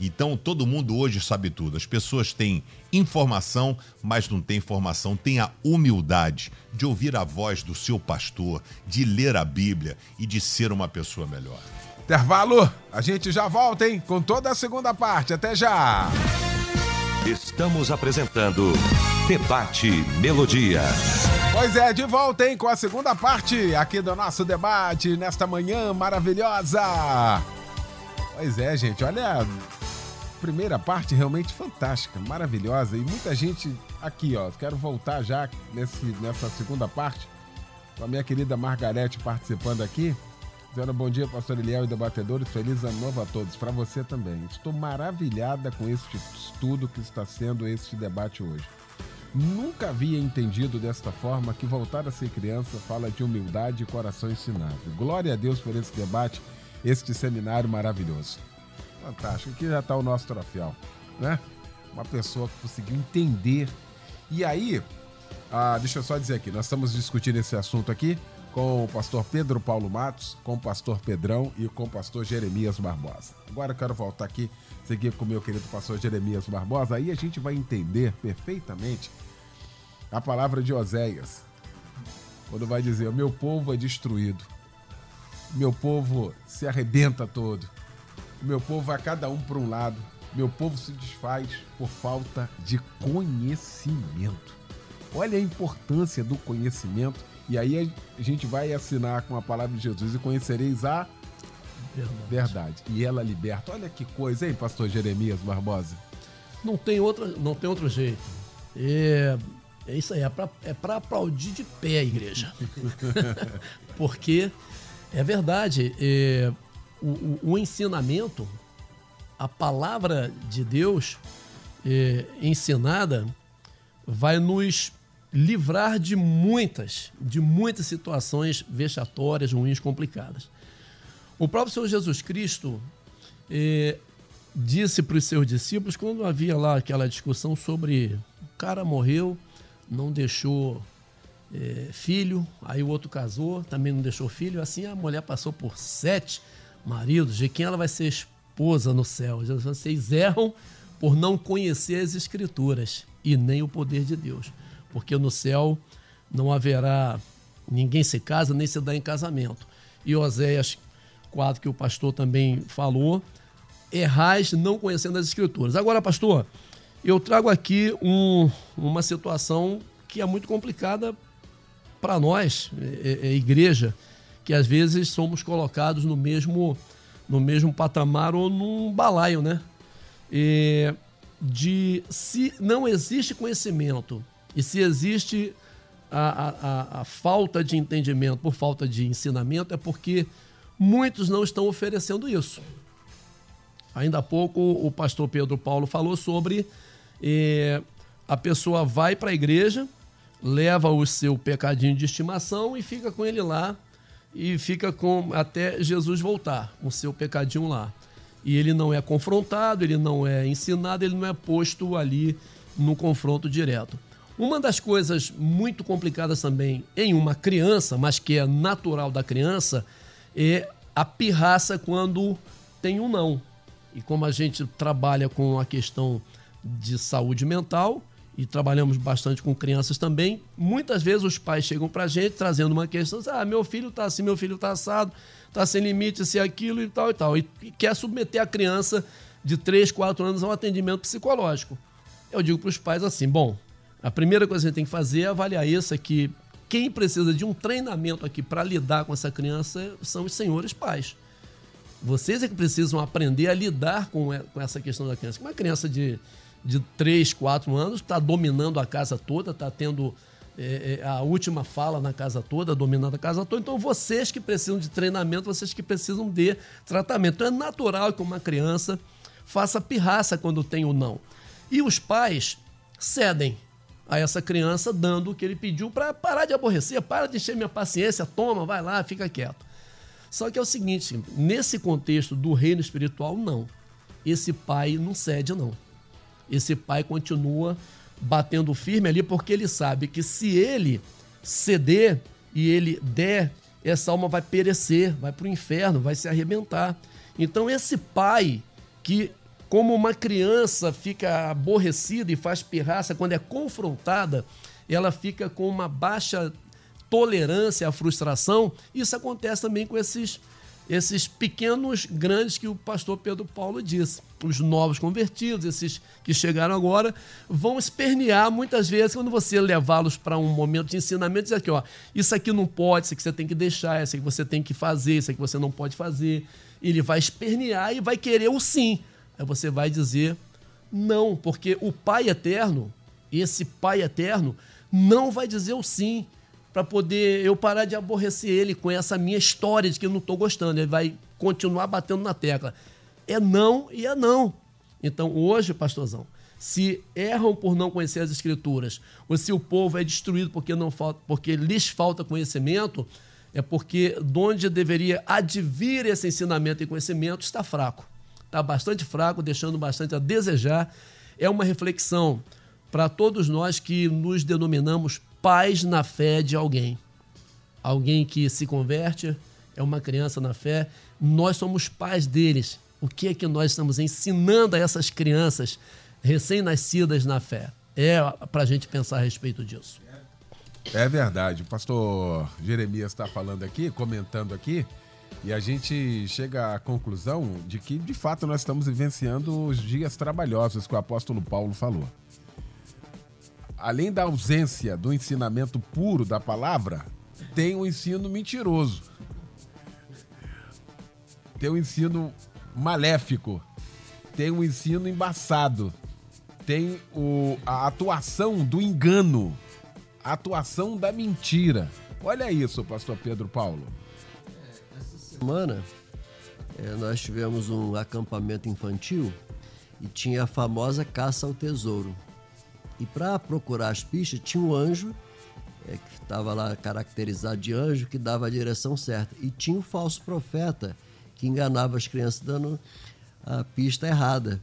Então todo mundo hoje sabe tudo. As pessoas têm informação, mas não têm informação. Tem a humildade de ouvir a voz do seu pastor, de ler a Bíblia e de ser uma pessoa melhor. Intervalo, a gente já volta, hein? Com toda a segunda parte. Até já! Estamos apresentando Debate Melodia. Pois é, de volta, hein? Com a segunda parte aqui do nosso debate nesta manhã maravilhosa. Pois é, gente, olha primeira parte realmente fantástica, maravilhosa. E muita gente aqui, ó. Quero voltar já nesse, nessa segunda parte com a minha querida Margarete participando aqui. Dizendo bom dia, pastor Eliel e debatedores. Feliz ano novo a todos. Para você também. Estou maravilhada com este estudo que está sendo este debate hoje. Nunca havia entendido desta forma que voltar a ser criança fala de humildade e coração ensinável. Glória a Deus por esse debate, este seminário maravilhoso. Fantástico. Aqui já está o nosso troféu, né? Uma pessoa que conseguiu entender. E aí, ah, deixa eu só dizer aqui, nós estamos discutindo esse assunto aqui com o pastor Pedro Paulo Matos, com o pastor Pedrão e com o pastor Jeremias Barbosa. Agora eu quero voltar aqui, seguir com o meu querido pastor Jeremias Barbosa, aí a gente vai entender perfeitamente a palavra de Oséias, quando vai dizer: meu povo é destruído, meu povo se arrebenta todo, meu povo vai cada um para um lado. Meu povo se desfaz por falta de conhecimento. Olha a importância do conhecimento. E aí a gente vai assinar com a palavra de Jesus e conhecereis a verdade. verdade. E ela liberta. Olha que coisa, hein, pastor Jeremias Barbosa? Não tem, outra, não tem outro jeito. É, é isso aí, é para é aplaudir de pé a igreja. Porque é verdade. É, o, o, o ensinamento, a palavra de Deus é, ensinada, vai nos livrar de muitas, de muitas situações vexatórias, ruins, complicadas. O próprio Senhor Jesus Cristo é, disse para os seus discípulos, quando havia lá aquela discussão sobre o cara morreu, não deixou é, filho, aí o outro casou, também não deixou filho, assim a mulher passou por sete maridos, de quem ela vai ser esposa no céu. Vocês erram por não conhecer as Escrituras e nem o poder de Deus. Porque no céu não haverá ninguém se casa nem se dá em casamento. E Oséias 4, que o pastor também falou, errais não conhecendo as Escrituras. Agora, pastor, eu trago aqui um, uma situação que é muito complicada para nós, é, é, é igreja, que às vezes somos colocados no mesmo, no mesmo patamar ou num balaio, né? E de se não existe conhecimento e se existe a, a, a, falta de entendimento por falta de ensinamento, é porque muitos não estão oferecendo isso. Ainda há pouco o pastor Pedro Paulo falou sobre eh, a pessoa vai para a igreja, leva o seu pecadinho de estimação e fica com ele lá e fica com até Jesus voltar, com seu pecadinho lá. E ele não é confrontado, ele não é ensinado, ele não é posto ali no confronto direto. Uma das coisas muito complicadas também em uma criança, mas que é natural da criança, é a pirraça quando tem um não. E como a gente trabalha com a questão de saúde mental, e trabalhamos bastante com crianças também. Muitas vezes os pais chegam para a gente trazendo uma questão, ah, meu filho está assim, meu filho está assado, está sem limite, se aquilo e tal e tal. E, e quer submeter a criança de 3, 4 anos a um atendimento psicológico. Eu digo para os pais assim, bom, a primeira coisa que a gente tem que fazer é avaliar isso aqui. Quem precisa de um treinamento aqui para lidar com essa criança são os senhores pais. Vocês é que precisam aprender a lidar com essa questão da criança. Uma criança de de 3, 4 anos, está dominando a casa toda, está tendo é, é, a última fala na casa toda, dominando a casa toda. Então, vocês que precisam de treinamento, vocês que precisam de tratamento. Então, é natural que uma criança faça pirraça quando tem o não. E os pais cedem a essa criança, dando o que ele pediu para parar de aborrecer, para de encher minha paciência, toma, vai lá, fica quieto. Só que é o seguinte, nesse contexto do reino espiritual, não. Esse pai não cede, não. esse pai continua batendo firme ali, porque ele sabe que se ele ceder e ele der, essa alma vai perecer, vai para o inferno, vai se arrebentar. Então, esse pai que, como uma criança, fica aborrecida e faz pirraça quando é confrontada, ela fica com uma baixa tolerância à frustração. Isso acontece também com esses esses pequenos grandes que o pastor Pedro Paulo disse. Os novos convertidos, esses que chegaram agora, vão espernear muitas vezes quando você levá-los para um momento de ensinamento, dizer aqui, ó, isso aqui não pode, isso aqui você tem que deixar, isso aqui você tem que fazer, isso aqui você não pode fazer. Ele vai espernear e vai querer o sim. Aí você vai dizer não, porque o Pai eterno, esse Pai eterno, não vai dizer o sim para poder eu parar de aborrecer ele com essa minha história de que eu não estou gostando. Ele vai continuar batendo na tecla. É não e é não. Então, hoje, pastorzão, se erram por não conhecer as escrituras, ou se o povo é destruído porque, não falta, porque lhes falta conhecimento, é porque de onde deveria advir esse ensinamento e conhecimento está fraco. Está bastante fraco, deixando bastante a desejar. É uma reflexão para todos nós que nos denominamos pais na fé de alguém. Alguém que se converte, é uma criança na fé, nós somos pais deles. O que é que nós estamos ensinando a essas crianças recém-nascidas na fé? É para a gente pensar a respeito disso. É verdade. O pastor Jeremias está falando aqui, comentando aqui, e a gente chega à conclusão de que, de fato, nós estamos vivenciando os dias trabalhosos que o apóstolo Paulo falou além da ausência do ensinamento puro da palavra, tem o ensino mentiroso. Tem o ensino maléfico. Tem o ensino embaçado. Tem o, a atuação do engano. A atuação da mentira. Olha isso, pastor Pedro Paulo. Semana é, nós tivemos um acampamento infantil e tinha a famosa caça ao tesouro. E para procurar as pistas, tinha um anjo, é, que estava lá caracterizado de anjo, que dava a direção certa. E tinha um falso profeta, que enganava as crianças dando a pista errada.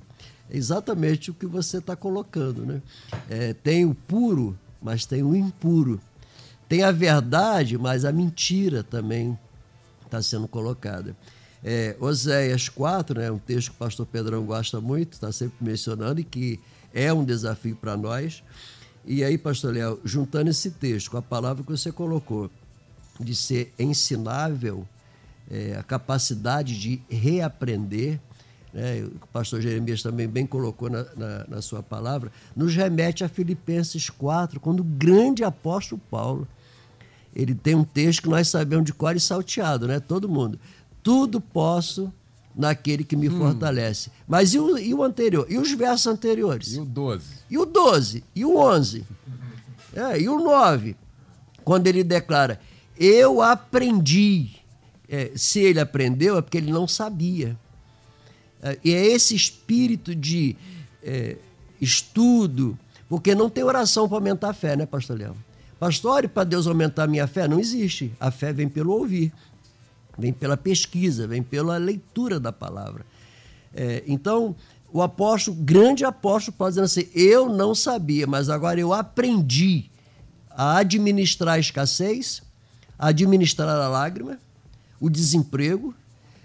É exatamente o que você está colocando. Né? É, tem o puro, mas tem o impuro. Tem a verdade, mas a mentira também está sendo colocada. É, Oséias 4, né, um texto que o pastor Pedrão gosta muito, está sempre mencionando, e que é um desafio para nós. E aí, pastor Léo, juntando esse texto com a palavra que você colocou, de ser ensinável, é, a capacidade de reaprender, né, o pastor Jeremias também bem colocou na, na, na, sua palavra, nos remete a Filipenses 4, quando o grande apóstolo Paulo, ele tem um texto que nós sabemos de cor e salteado, né? Todo mundo. Tudo posso naquele que me hum. fortalece. Mas e o, e o, anterior? E os versos anteriores? E o 12? E o 12? E o 11? É, e o 9? Quando ele declara: Eu aprendi. É, se ele aprendeu, é porque ele não sabia. É, e é esse espírito de é, estudo, porque não tem oração para aumentar a fé, né, Pastor Leão? Pastor, para Deus aumentar a minha fé? Não existe. A fé vem pelo ouvir vem pela pesquisa, vem pela leitura da palavra. É, então, o apóstolo, grande apóstolo, pode dizer assim: eu não sabia, mas agora eu aprendi a administrar a escassez, a administrar a lágrima, o desemprego.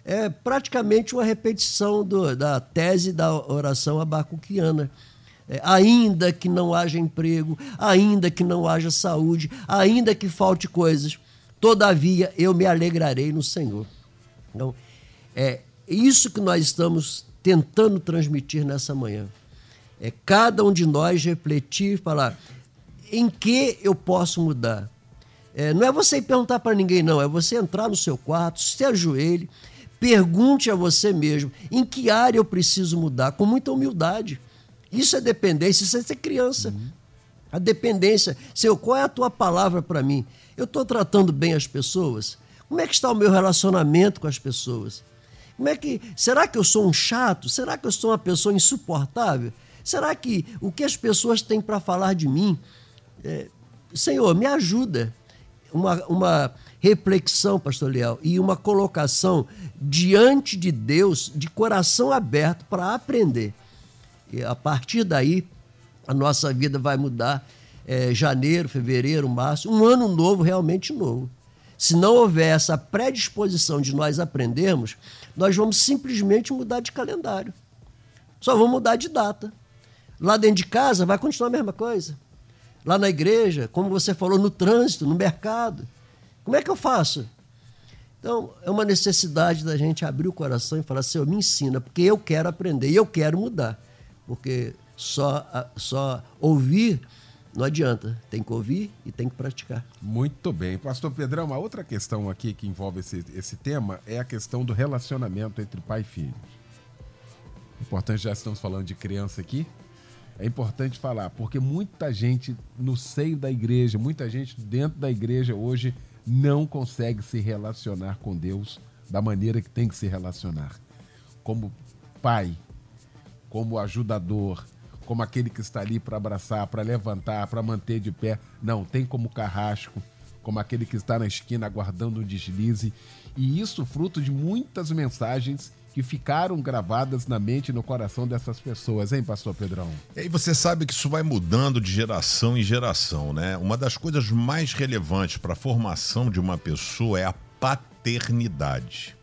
É praticamente uma repetição do, da tese da oração abacuquiana. É, ainda que não haja emprego, ainda que não haja saúde, ainda que falte coisas, Todavia eu me alegrarei no Senhor. Então, é isso que nós estamos tentando transmitir nessa manhã. É cada um de nós refletir e falar em que eu posso mudar. É, não é você perguntar para ninguém, não. É você entrar no seu quarto, se ajoelhe, pergunte a você mesmo em que área eu preciso mudar, com muita humildade. Isso é dependência, isso é ser criança. Uhum. A dependência. Seu, qual é a tua palavra para mim? Eu estou tratando bem as pessoas? Como é que está o meu relacionamento com as pessoas? Como é que será que eu sou um chato? Será que eu sou uma pessoa insuportável? Será que o que as pessoas têm para falar de mim? É, Senhor, me ajuda. Uma, uma reflexão, pastor Leal, e uma colocação diante de Deus de coração aberto para aprender. E a partir daí, a nossa vida vai mudar. É, janeiro, fevereiro, março, um ano novo, realmente novo. Se não houver essa predisposição de nós aprendermos, nós vamos simplesmente mudar de calendário. Só vamos mudar de data. Lá dentro de casa vai continuar a mesma coisa. Lá na igreja, como você falou, no trânsito, no mercado. Como é que eu faço? Então, é uma necessidade da gente abrir o coração e falar, Senhor, me ensina, porque eu quero aprender e eu quero mudar. Porque só, só ouvir não adianta. Tem que ouvir e tem que praticar. Muito bem. Pastor Pedrão, uma outra questão aqui que envolve esse, esse tema é a questão do relacionamento entre pai e filho. Importante, já estamos falando de criança aqui. É importante falar, porque muita gente no seio da igreja, muita gente dentro da igreja hoje não consegue se relacionar com Deus da maneira que tem que se relacionar. Como pai, como ajudador, como aquele que está ali para abraçar, para levantar, para manter de pé. Não, tem como carrasco, como aquele que está na esquina aguardando um deslize. E isso fruto de muitas mensagens que ficaram gravadas na mente e no coração dessas pessoas, hein, pastor Pedrão? E você sabe que isso vai mudando de geração em geração, né? Uma das coisas mais relevantes para a formação de uma pessoa é a paternidade.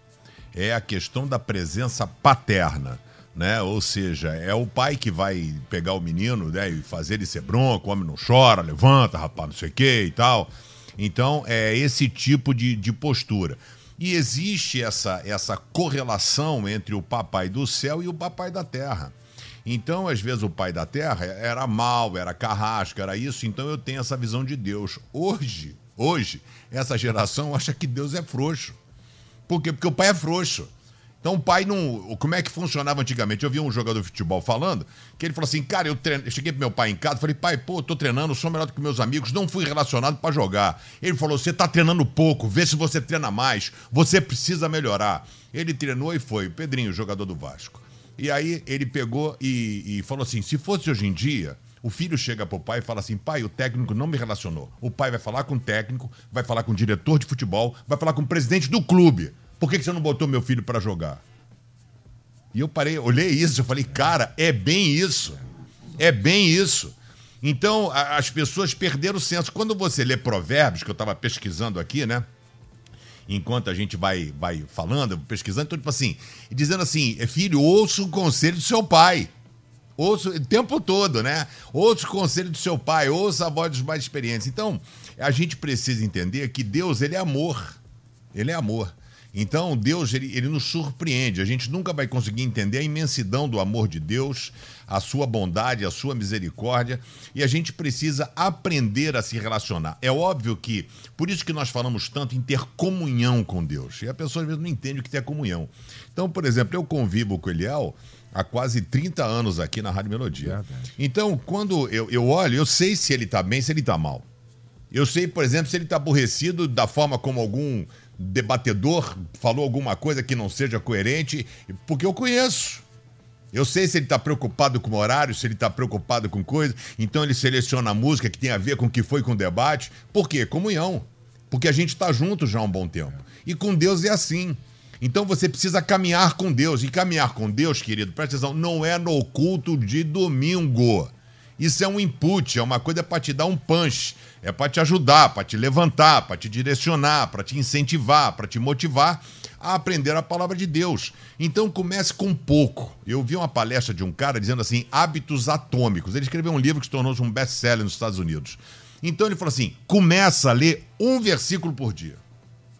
É a questão da presença paterna né? Ou seja, é o pai que vai pegar o menino, né, e fazer ele ser bronco, o homem não chora, levanta, rapaz, não sei o que e tal. Então, é esse tipo de, de postura. E existe essa, essa correlação entre o papai do céu e o papai da terra. Então, às vezes, o pai da terra era mal, era carrasco, era isso. Então, eu tenho essa visão de Deus. Hoje, hoje, essa geração acha que Deus é frouxo. Por quê? Porque o pai é frouxo. Então o pai não. Como é que funcionava antigamente? Eu vi um jogador de futebol falando que ele falou assim: cara, eu, treino... eu cheguei pro meu pai em casa, falei, pai, pô, tô treinando, sou melhor do que meus amigos, não fui relacionado para jogar. Ele falou: você tá treinando pouco, vê se você treina mais, você precisa melhorar. Ele treinou e foi, Pedrinho, jogador do Vasco. E aí ele pegou e, e falou assim: se fosse hoje em dia, o filho chega pro pai e fala assim: pai, o técnico não me relacionou. O pai vai falar com o técnico, vai falar com o diretor de futebol, vai falar com o presidente do clube. Por que, que você não botou meu filho para jogar? E eu parei, olhei isso, eu falei, cara, é bem isso. É bem isso. Então, a, as pessoas perderam o senso. Quando você lê provérbios, que eu estava pesquisando aqui, né? Enquanto a gente vai, vai falando, pesquisando, então, tipo assim, dizendo assim, é, filho, ouça o conselho do seu pai. Ouça o tempo todo, né? Ouça o conselho do seu pai, ouça a voz dos mais experientes. Então, a gente precisa entender que Deus, ele é amor. Ele é amor. Então, Deus, ele, ele nos surpreende. A gente nunca vai conseguir entender a imensidão do amor de Deus, a sua bondade, a sua misericórdia, e a gente precisa aprender a se relacionar. É óbvio que, por isso que nós falamos tanto em ter comunhão com Deus. E a pessoa às vezes não entende o que é comunhão. Então, por exemplo, eu convivo com o Eliel há quase 30 anos aqui na Rádio Melodia. Verdade. Então, quando eu, eu olho, eu sei se ele está bem, se ele está mal. Eu sei, por exemplo, se ele está aborrecido da forma como algum debatedor falou alguma coisa que não seja coerente, porque eu conheço. Eu sei se ele está preocupado com o horário, se ele está preocupado com coisa, então ele seleciona a música que tem a ver com o que foi com o debate. Por quê? Comunhão. Porque a gente está junto já há um bom tempo. E com Deus é assim. Então você precisa caminhar com Deus. E caminhar com Deus, querido, presta atenção, não é no culto de domingo. Isso é um input, é uma coisa para te dar um punch, é para te ajudar, para te levantar, para te direcionar, para te incentivar, para te motivar a aprender a palavra de Deus. Então comece com pouco. Eu vi uma palestra de um cara dizendo assim: hábitos atômicos. Ele escreveu um livro que se tornou um best-seller nos Estados Unidos. Então ele falou assim: começa a ler um versículo por dia.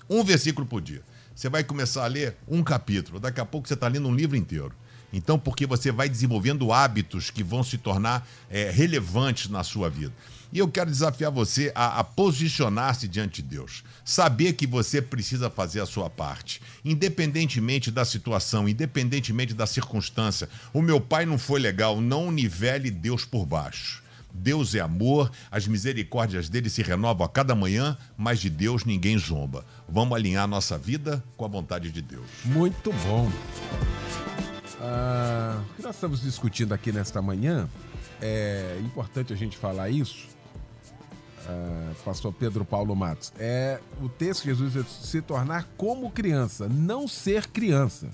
Um versículo por dia. Você vai começar a ler um capítulo. Daqui a pouco você está lendo um livro inteiro. Então, porque você vai desenvolvendo hábitos que vão se tornar é, relevantes na sua vida. E eu quero desafiar você a, a posicionar-se diante de Deus. Saber que você precisa fazer a sua parte. Independentemente da situação, independentemente da circunstância. O meu pai não foi legal, não nivele Deus por baixo. Deus é amor, as misericórdias dele se renovam a cada manhã, mas de Deus ninguém zomba. Vamos alinhar nossa vida com a vontade de Deus. Muito bom. Ah, o que nós estamos discutindo aqui nesta manhã, é importante a gente falar isso, ah, pastor Pedro Paulo Matos, é o texto de Jesus se tornar como criança, não ser criança.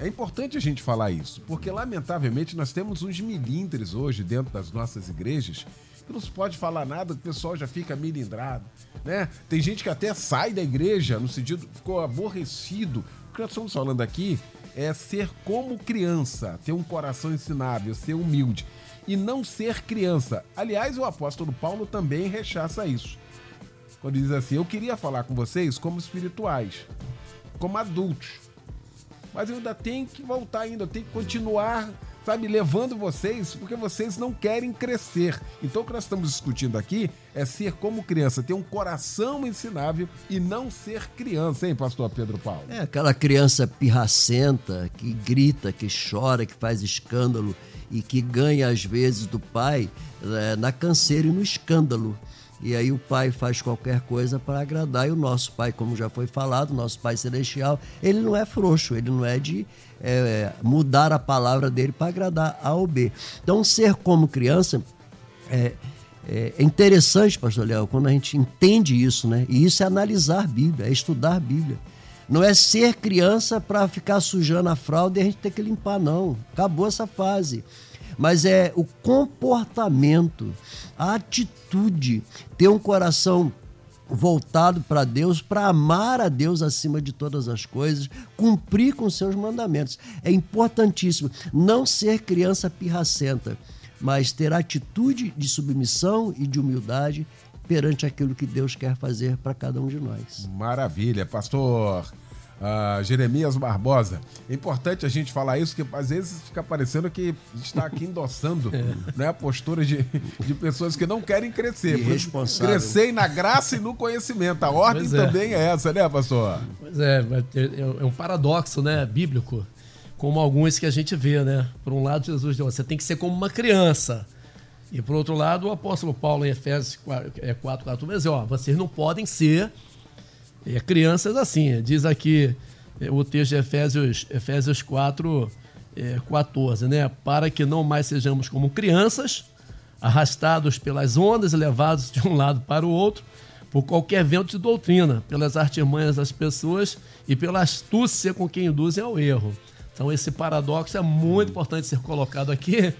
É importante a gente falar isso, porque lamentavelmente nós temos uns milindres hoje dentro das nossas igrejas que não se pode falar nada, o pessoal já fica milindrado, né? Tem gente que até sai da igreja no sentido, ficou aborrecido. O que nós estamos falando aqui é ser como criança, ter um coração ensinável, ser humilde e não ser criança. Aliás, o apóstolo Paulo também rechaça isso. Quando diz assim: Eu queria falar com vocês como espirituais, como adultos. Mas eu ainda tenho que voltar ainda, tenho que continuar, sabe, levando vocês, porque vocês não querem crescer. Então o que nós estamos discutindo aqui é ser como criança, ter um coração ensinável e não ser criança, hein, pastor Pedro Paulo? É aquela criança pirracenta que grita, que chora, que faz escândalo e que ganha às vezes do pai é, na canseira e no escândalo. E aí o pai faz qualquer coisa para agradar. E o nosso pai, como já foi falado, nosso pai celestial, ele não é frouxo, ele não é de é, mudar a palavra dele para agradar A ou B. Então, ser como criança é, é, interessante, pastor Léo, quando a gente entende isso, né? E isso é analisar a Bíblia, é estudar a Bíblia. Não é ser criança para ficar sujando a fralda e a gente ter que limpar, não. Acabou essa fase mas é o comportamento, a atitude, ter um coração voltado para Deus, para amar a Deus acima de todas as coisas, cumprir com seus mandamentos. É importantíssimo não ser criança pirracenta, mas ter atitude de submissão e de humildade perante aquilo que Deus quer fazer para cada um de nós. Maravilha, pastor uh, Jeremias Barbosa. É importante a gente falar isso, porque às vezes fica parecendo que está aqui endossando é. né, a postura de, de pessoas que não querem crescer. Crescer na graça e no conhecimento. A ordem é. também é essa, né, pastor? Pois é, é um paradoxo né, bíblico, como alguns que a gente vê, né? Por um lado, Jesus diz, você tem que ser como uma criança. E por outro lado, o apóstolo Paulo em Efésios 4, 4, 4 diz, ó, vocês não podem ser é, crianças assim, diz aqui é, o texto de Efésios, Efésios 4, é, 14, né? Para que não mais sejamos como crianças, arrastados pelas ondas e levados de um lado para o outro, por qualquer vento de doutrina, pelas artimanhas das pessoas e pela astúcia com que induzem ao erro. Então, esse paradoxo é muito importante ser colocado aqui,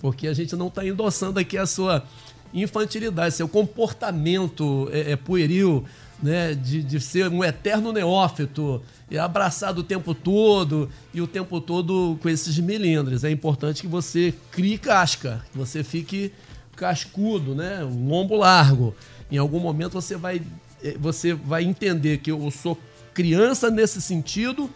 porque a gente não está endossando aqui a sua infantilidade, seu comportamento é, é pueril, né, de, de ser um eterno neófito, e abraçado o tempo todo e o tempo todo com esses melindres. É importante que você crie casca, que você fique cascudo, né, um lombo largo. Em algum momento você vai, eh, você vai entender que eu sou criança nesse sentido,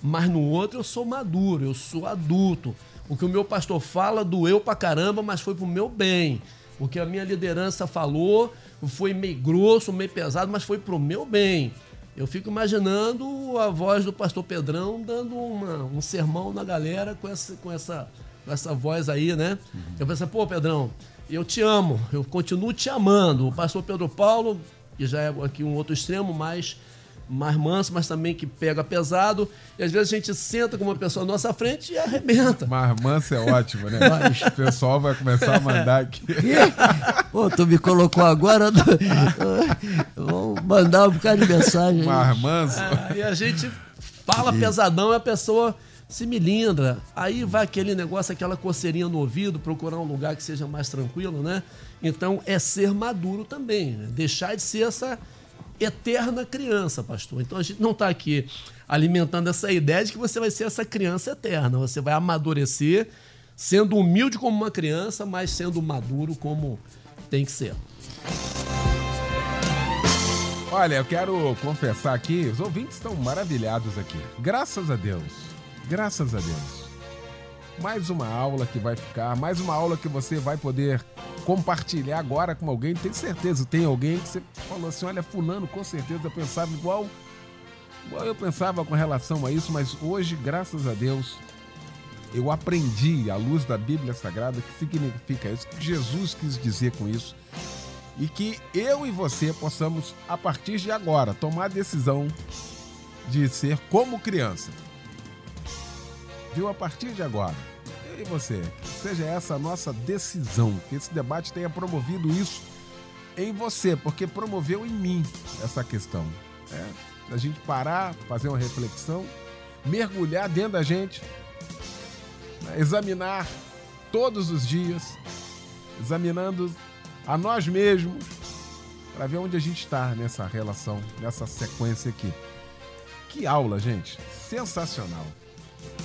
mas no outro eu sou maduro, eu sou adulto. O que o meu pastor fala doeu pra caramba, mas foi pro meu bem. O que a minha liderança falou foi meio grosso, meio pesado, mas foi pro meu bem. Eu fico imaginando a voz do pastor Pedrão dando uma, um sermão na galera com essa, com essa, com essa voz aí, né? Uhum. Eu pensei, pô, Pedrão, eu te amo, eu continuo te amando. O pastor Pedro Paulo, que já é aqui um outro extremo, mais mais manso, mas também que pega pesado. E às vezes a gente senta com uma pessoa na nossa frente e arrebenta. Mais manso é ótimo, né? Mas... O pessoal vai começar a mandar aqui. Pô, tu me colocou agora. Vou mandar um bocado de mensagem. Mais manso. É, e a gente fala pesadão e a pessoa se milindra. Aí vai aquele negócio, aquela coceirinha no ouvido, procurar um lugar que seja mais tranquilo, né? Então é ser maduro também, né? deixar de ser essa eterna criança, pastor. Então a gente não está aqui alimentando essa ideia de que você vai ser essa criança eterna. Você vai amadurecer sendo humilde como uma criança, mas sendo maduro como tem que ser. Olha, eu quero confessar aqui, os ouvintes estão maravilhados aqui. Graças a Deus. Graças a Deus mais uma aula que vai ficar, mais uma aula que você vai poder compartilhar agora com alguém. Tenho certeza, tem alguém que você falou assim: olha, Fulano com certeza pensava igual, igual eu pensava com relação a isso, mas hoje, graças a Deus, eu aprendi à luz da Bíblia Sagrada o que significa isso, o que Jesus quis dizer com isso. E que eu e você possamos, a partir de agora, tomar a decisão de ser como criança viu? A partir de agora. E você? Seja essa a nossa decisão, que esse debate tenha promovido isso em você, porque promoveu em mim essa questão. Né? A gente parar, fazer uma reflexão, mergulhar dentro da gente, né? examinar todos os dias, examinando a nós mesmos, para ver onde a gente está nessa relação, nessa sequência aqui. Que aula, gente! Sensacional!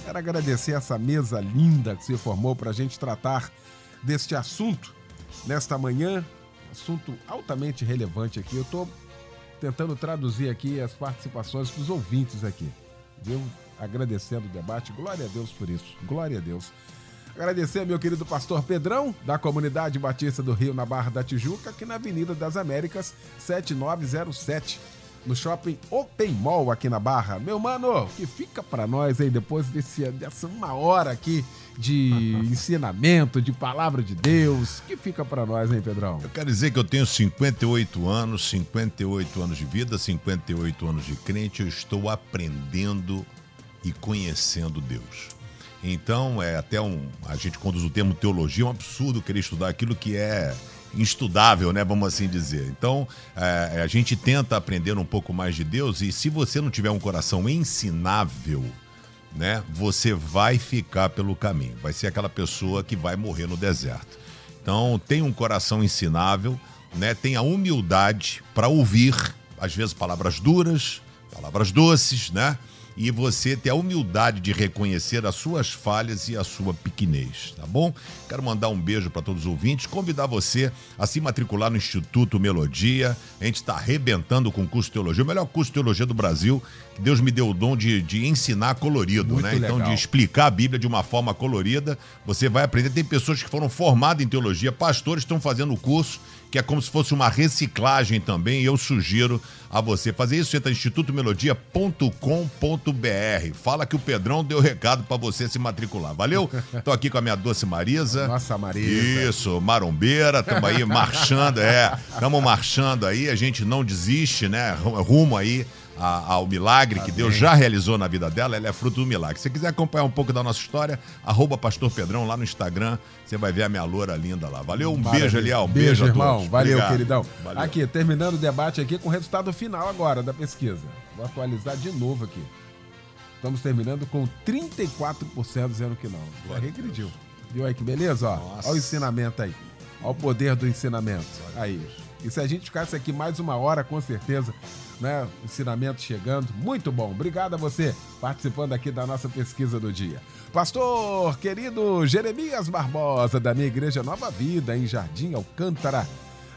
Quero agradecer essa mesa linda que se formou para a gente tratar deste assunto nesta manhã, assunto altamente relevante aqui. Eu estou tentando traduzir aqui as participações dos ouvintes aqui. Viu? Agradecendo o debate. Glória a Deus por isso. Glória a Deus. Agradecer meu querido pastor Pedrão, da comunidade Batista do Rio, na Barra da Tijuca, aqui na Avenida das Américas, 7907 no shopping Open Mall aqui na Barra. Meu mano, que fica para nós aí depois desse, dessa uma hora aqui de ensinamento, de palavra de Deus, que fica para nós, hein, Pedrão? Eu quero dizer que eu tenho 58 anos, 58 anos de vida, 58 anos de crente, eu estou aprendendo e conhecendo Deus. Então, é até um. A gente conduz o termo teologia, é um absurdo querer estudar aquilo que é instudável, né? Vamos assim dizer. Então, é, a gente tenta aprender um pouco mais de Deus e se você não tiver um coração ensinável, né? Você vai ficar pelo caminho. Vai ser aquela pessoa que vai morrer no deserto. Então, tem um coração ensinável, né? Tenha humildade para ouvir, às vezes palavras duras, palavras doces, né? E você ter a humildade de reconhecer as suas falhas e a sua pequenez, tá bom? Quero mandar um beijo para todos os ouvintes, convidar você a se matricular no Instituto Melodia. A gente está arrebentando com o curso de teologia, o melhor curso de teologia do Brasil. Que Deus me deu o dom de, de ensinar colorido, Muito né? Legal. Então, de explicar a Bíblia de uma forma colorida. Você vai aprender. Tem pessoas que foram formadas em teologia, pastores estão fazendo o curso que é como se fosse uma reciclagem também, e eu sugiro a você fazer isso. Está institutomelodia.com.br. Fala que o Pedrão deu recado para você se matricular. Valeu? Tô aqui com a minha doce Marisa. Nossa, Marisa. Isso, marombeira, estamos aí marchando, é. Estamos marchando aí, a gente não desiste, né? Rumo aí a, ao milagre Amém. que Deus já realizou na vida dela, ela é fruto do milagre. Se você quiser acompanhar um pouco da nossa história, arroba Pastor Pedrão lá no Instagram, você vai ver a minha loura linda lá. Valeu, um Maravilha. beijo, Eliel. Um beijo, beijo irmão. Todos. Valeu, Obrigado. queridão. Valeu. Aqui, terminando o debate aqui com o resultado final agora da pesquisa. Vou atualizar de novo aqui. Estamos terminando com 34% dizendo que não. Já regrediu. Viu aí que beleza? Ó, Olha o ensinamento aí. Olha o poder do ensinamento. Aí. E se a gente ficasse aqui mais uma hora, com certeza, né? Ensinamento chegando. Muito bom. Obrigado a você participando aqui da nossa pesquisa do dia. Pastor querido Jeremias Barbosa, da minha Igreja Nova Vida, em Jardim Alcântara,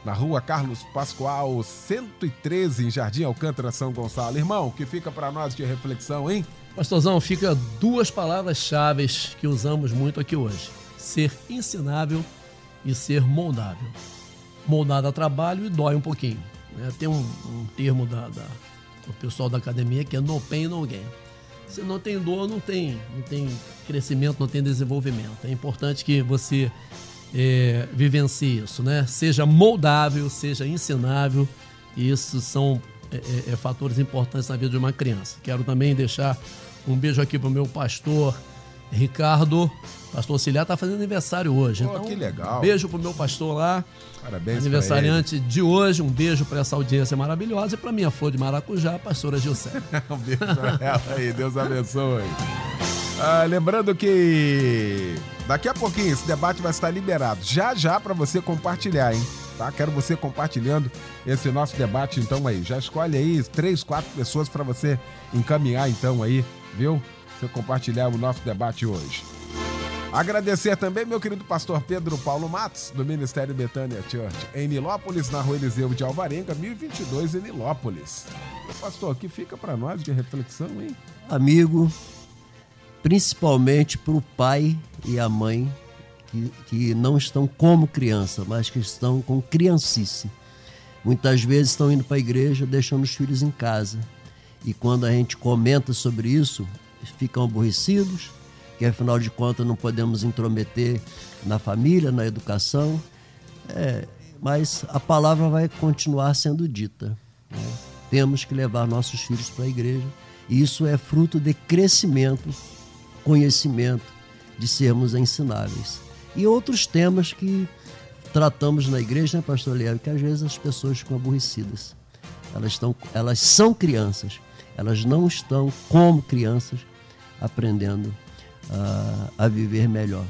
na rua Carlos Pascoal, 113, em Jardim Alcântara, São Gonçalo. Irmão, que fica para nós de reflexão, hein? Pastorzão, fica duas palavras-chave que usamos muito aqui hoje: ser ensinável e ser moldável moldado a trabalho e dói um pouquinho. Né? Tem um, um termo da, da, do pessoal da academia que é no pain, no gain. Se não tem dor, não tem, não tem crescimento, não tem desenvolvimento. É importante que você é, vivencie isso, né? Seja moldável, seja ensinável. Isso são é, é, é fatores importantes na vida de uma criança. Quero também deixar um beijo aqui para o meu pastor Ricardo. Pastor Auxiliar está fazendo aniversário hoje. Oh, então, que legal. beijo pro meu pastor lá. Parabéns Aniversariante de hoje. Um beijo para essa audiência maravilhosa e para minha flor de maracujá, a pastora Gilcé. um beijo para ela aí. Deus abençoe. Ah, lembrando que daqui a pouquinho esse debate vai estar liberado. Já já para você compartilhar, hein? Tá? Quero você compartilhando esse nosso debate então aí. Já escolhe aí três, quatro pessoas para você encaminhar então aí, viu? Você compartilhar o nosso debate hoje. Agradecer também meu querido pastor Pedro Paulo Matos, do Ministério Betânia Church, em Nilópolis, na rua Eliseu de Alvarenga, 1022 em Nilópolis. Pastor, o que fica para nós de reflexão, hein? Amigo, principalmente para o pai e a mãe que, que não estão como criança, mas que estão com criancice. Muitas vezes estão indo para a igreja deixando os filhos em casa. E quando a gente comenta sobre isso, ficam aborrecidos, que afinal de contas não podemos intrometer na família, na educação, é, mas a palavra vai continuar sendo dita. Né? Temos que levar nossos filhos para a igreja, e isso é fruto de crescimento, conhecimento, de sermos ensináveis. E outros temas que tratamos na igreja, né, pastor Leandro, que às vezes as pessoas ficam aborrecidas. Elas, estão, elas são crianças, elas não estão como crianças, aprendendo a, a viver melhor.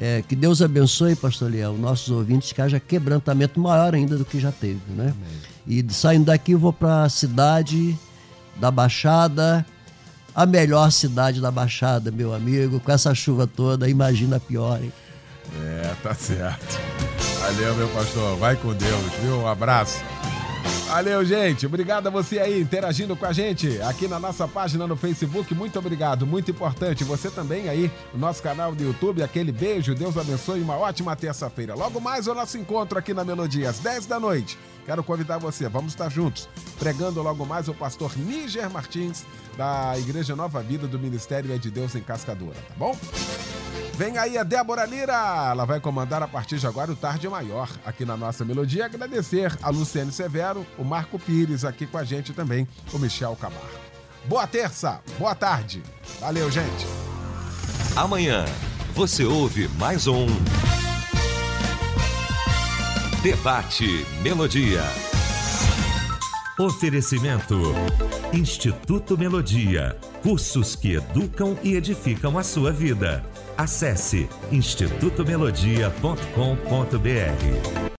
É, que Deus abençoe, pastor Liel, nossos ouvintes, que haja quebrantamento maior ainda do que já teve, né? E saindo daqui eu vou para a cidade da Baixada, a melhor cidade da Baixada, meu amigo, com essa chuva toda, imagina pior, hein? É, tá certo. Valeu, meu pastor. Vai com Deus, viu? Um abraço. Valeu, gente. Obrigado a você aí interagindo com a gente aqui na nossa página no Facebook. Muito obrigado, muito importante. Você também aí no nosso canal do YouTube. Aquele beijo, Deus abençoe. Uma ótima terça-feira. Logo mais o nosso encontro aqui na Melodia, às 10 da noite. Quero convidar você, vamos estar juntos, pregando logo mais o pastor Níger Martins, da Igreja Nova Vida do Ministério É de Deus em Cascadura, tá bom? Vem aí a Débora Lira, ela vai comandar a partir de agora o Tarde Maior aqui na nossa melodia. Agradecer a Luciane Severo, o Marco Pires aqui com a gente também, o Michel Camargo. Boa terça, boa tarde. Valeu, gente. Amanhã você ouve mais um. Debate Melodia. Oferecimento: Instituto Melodia. Cursos que educam e edificam a sua vida. Acesse institutomelodia.com.br.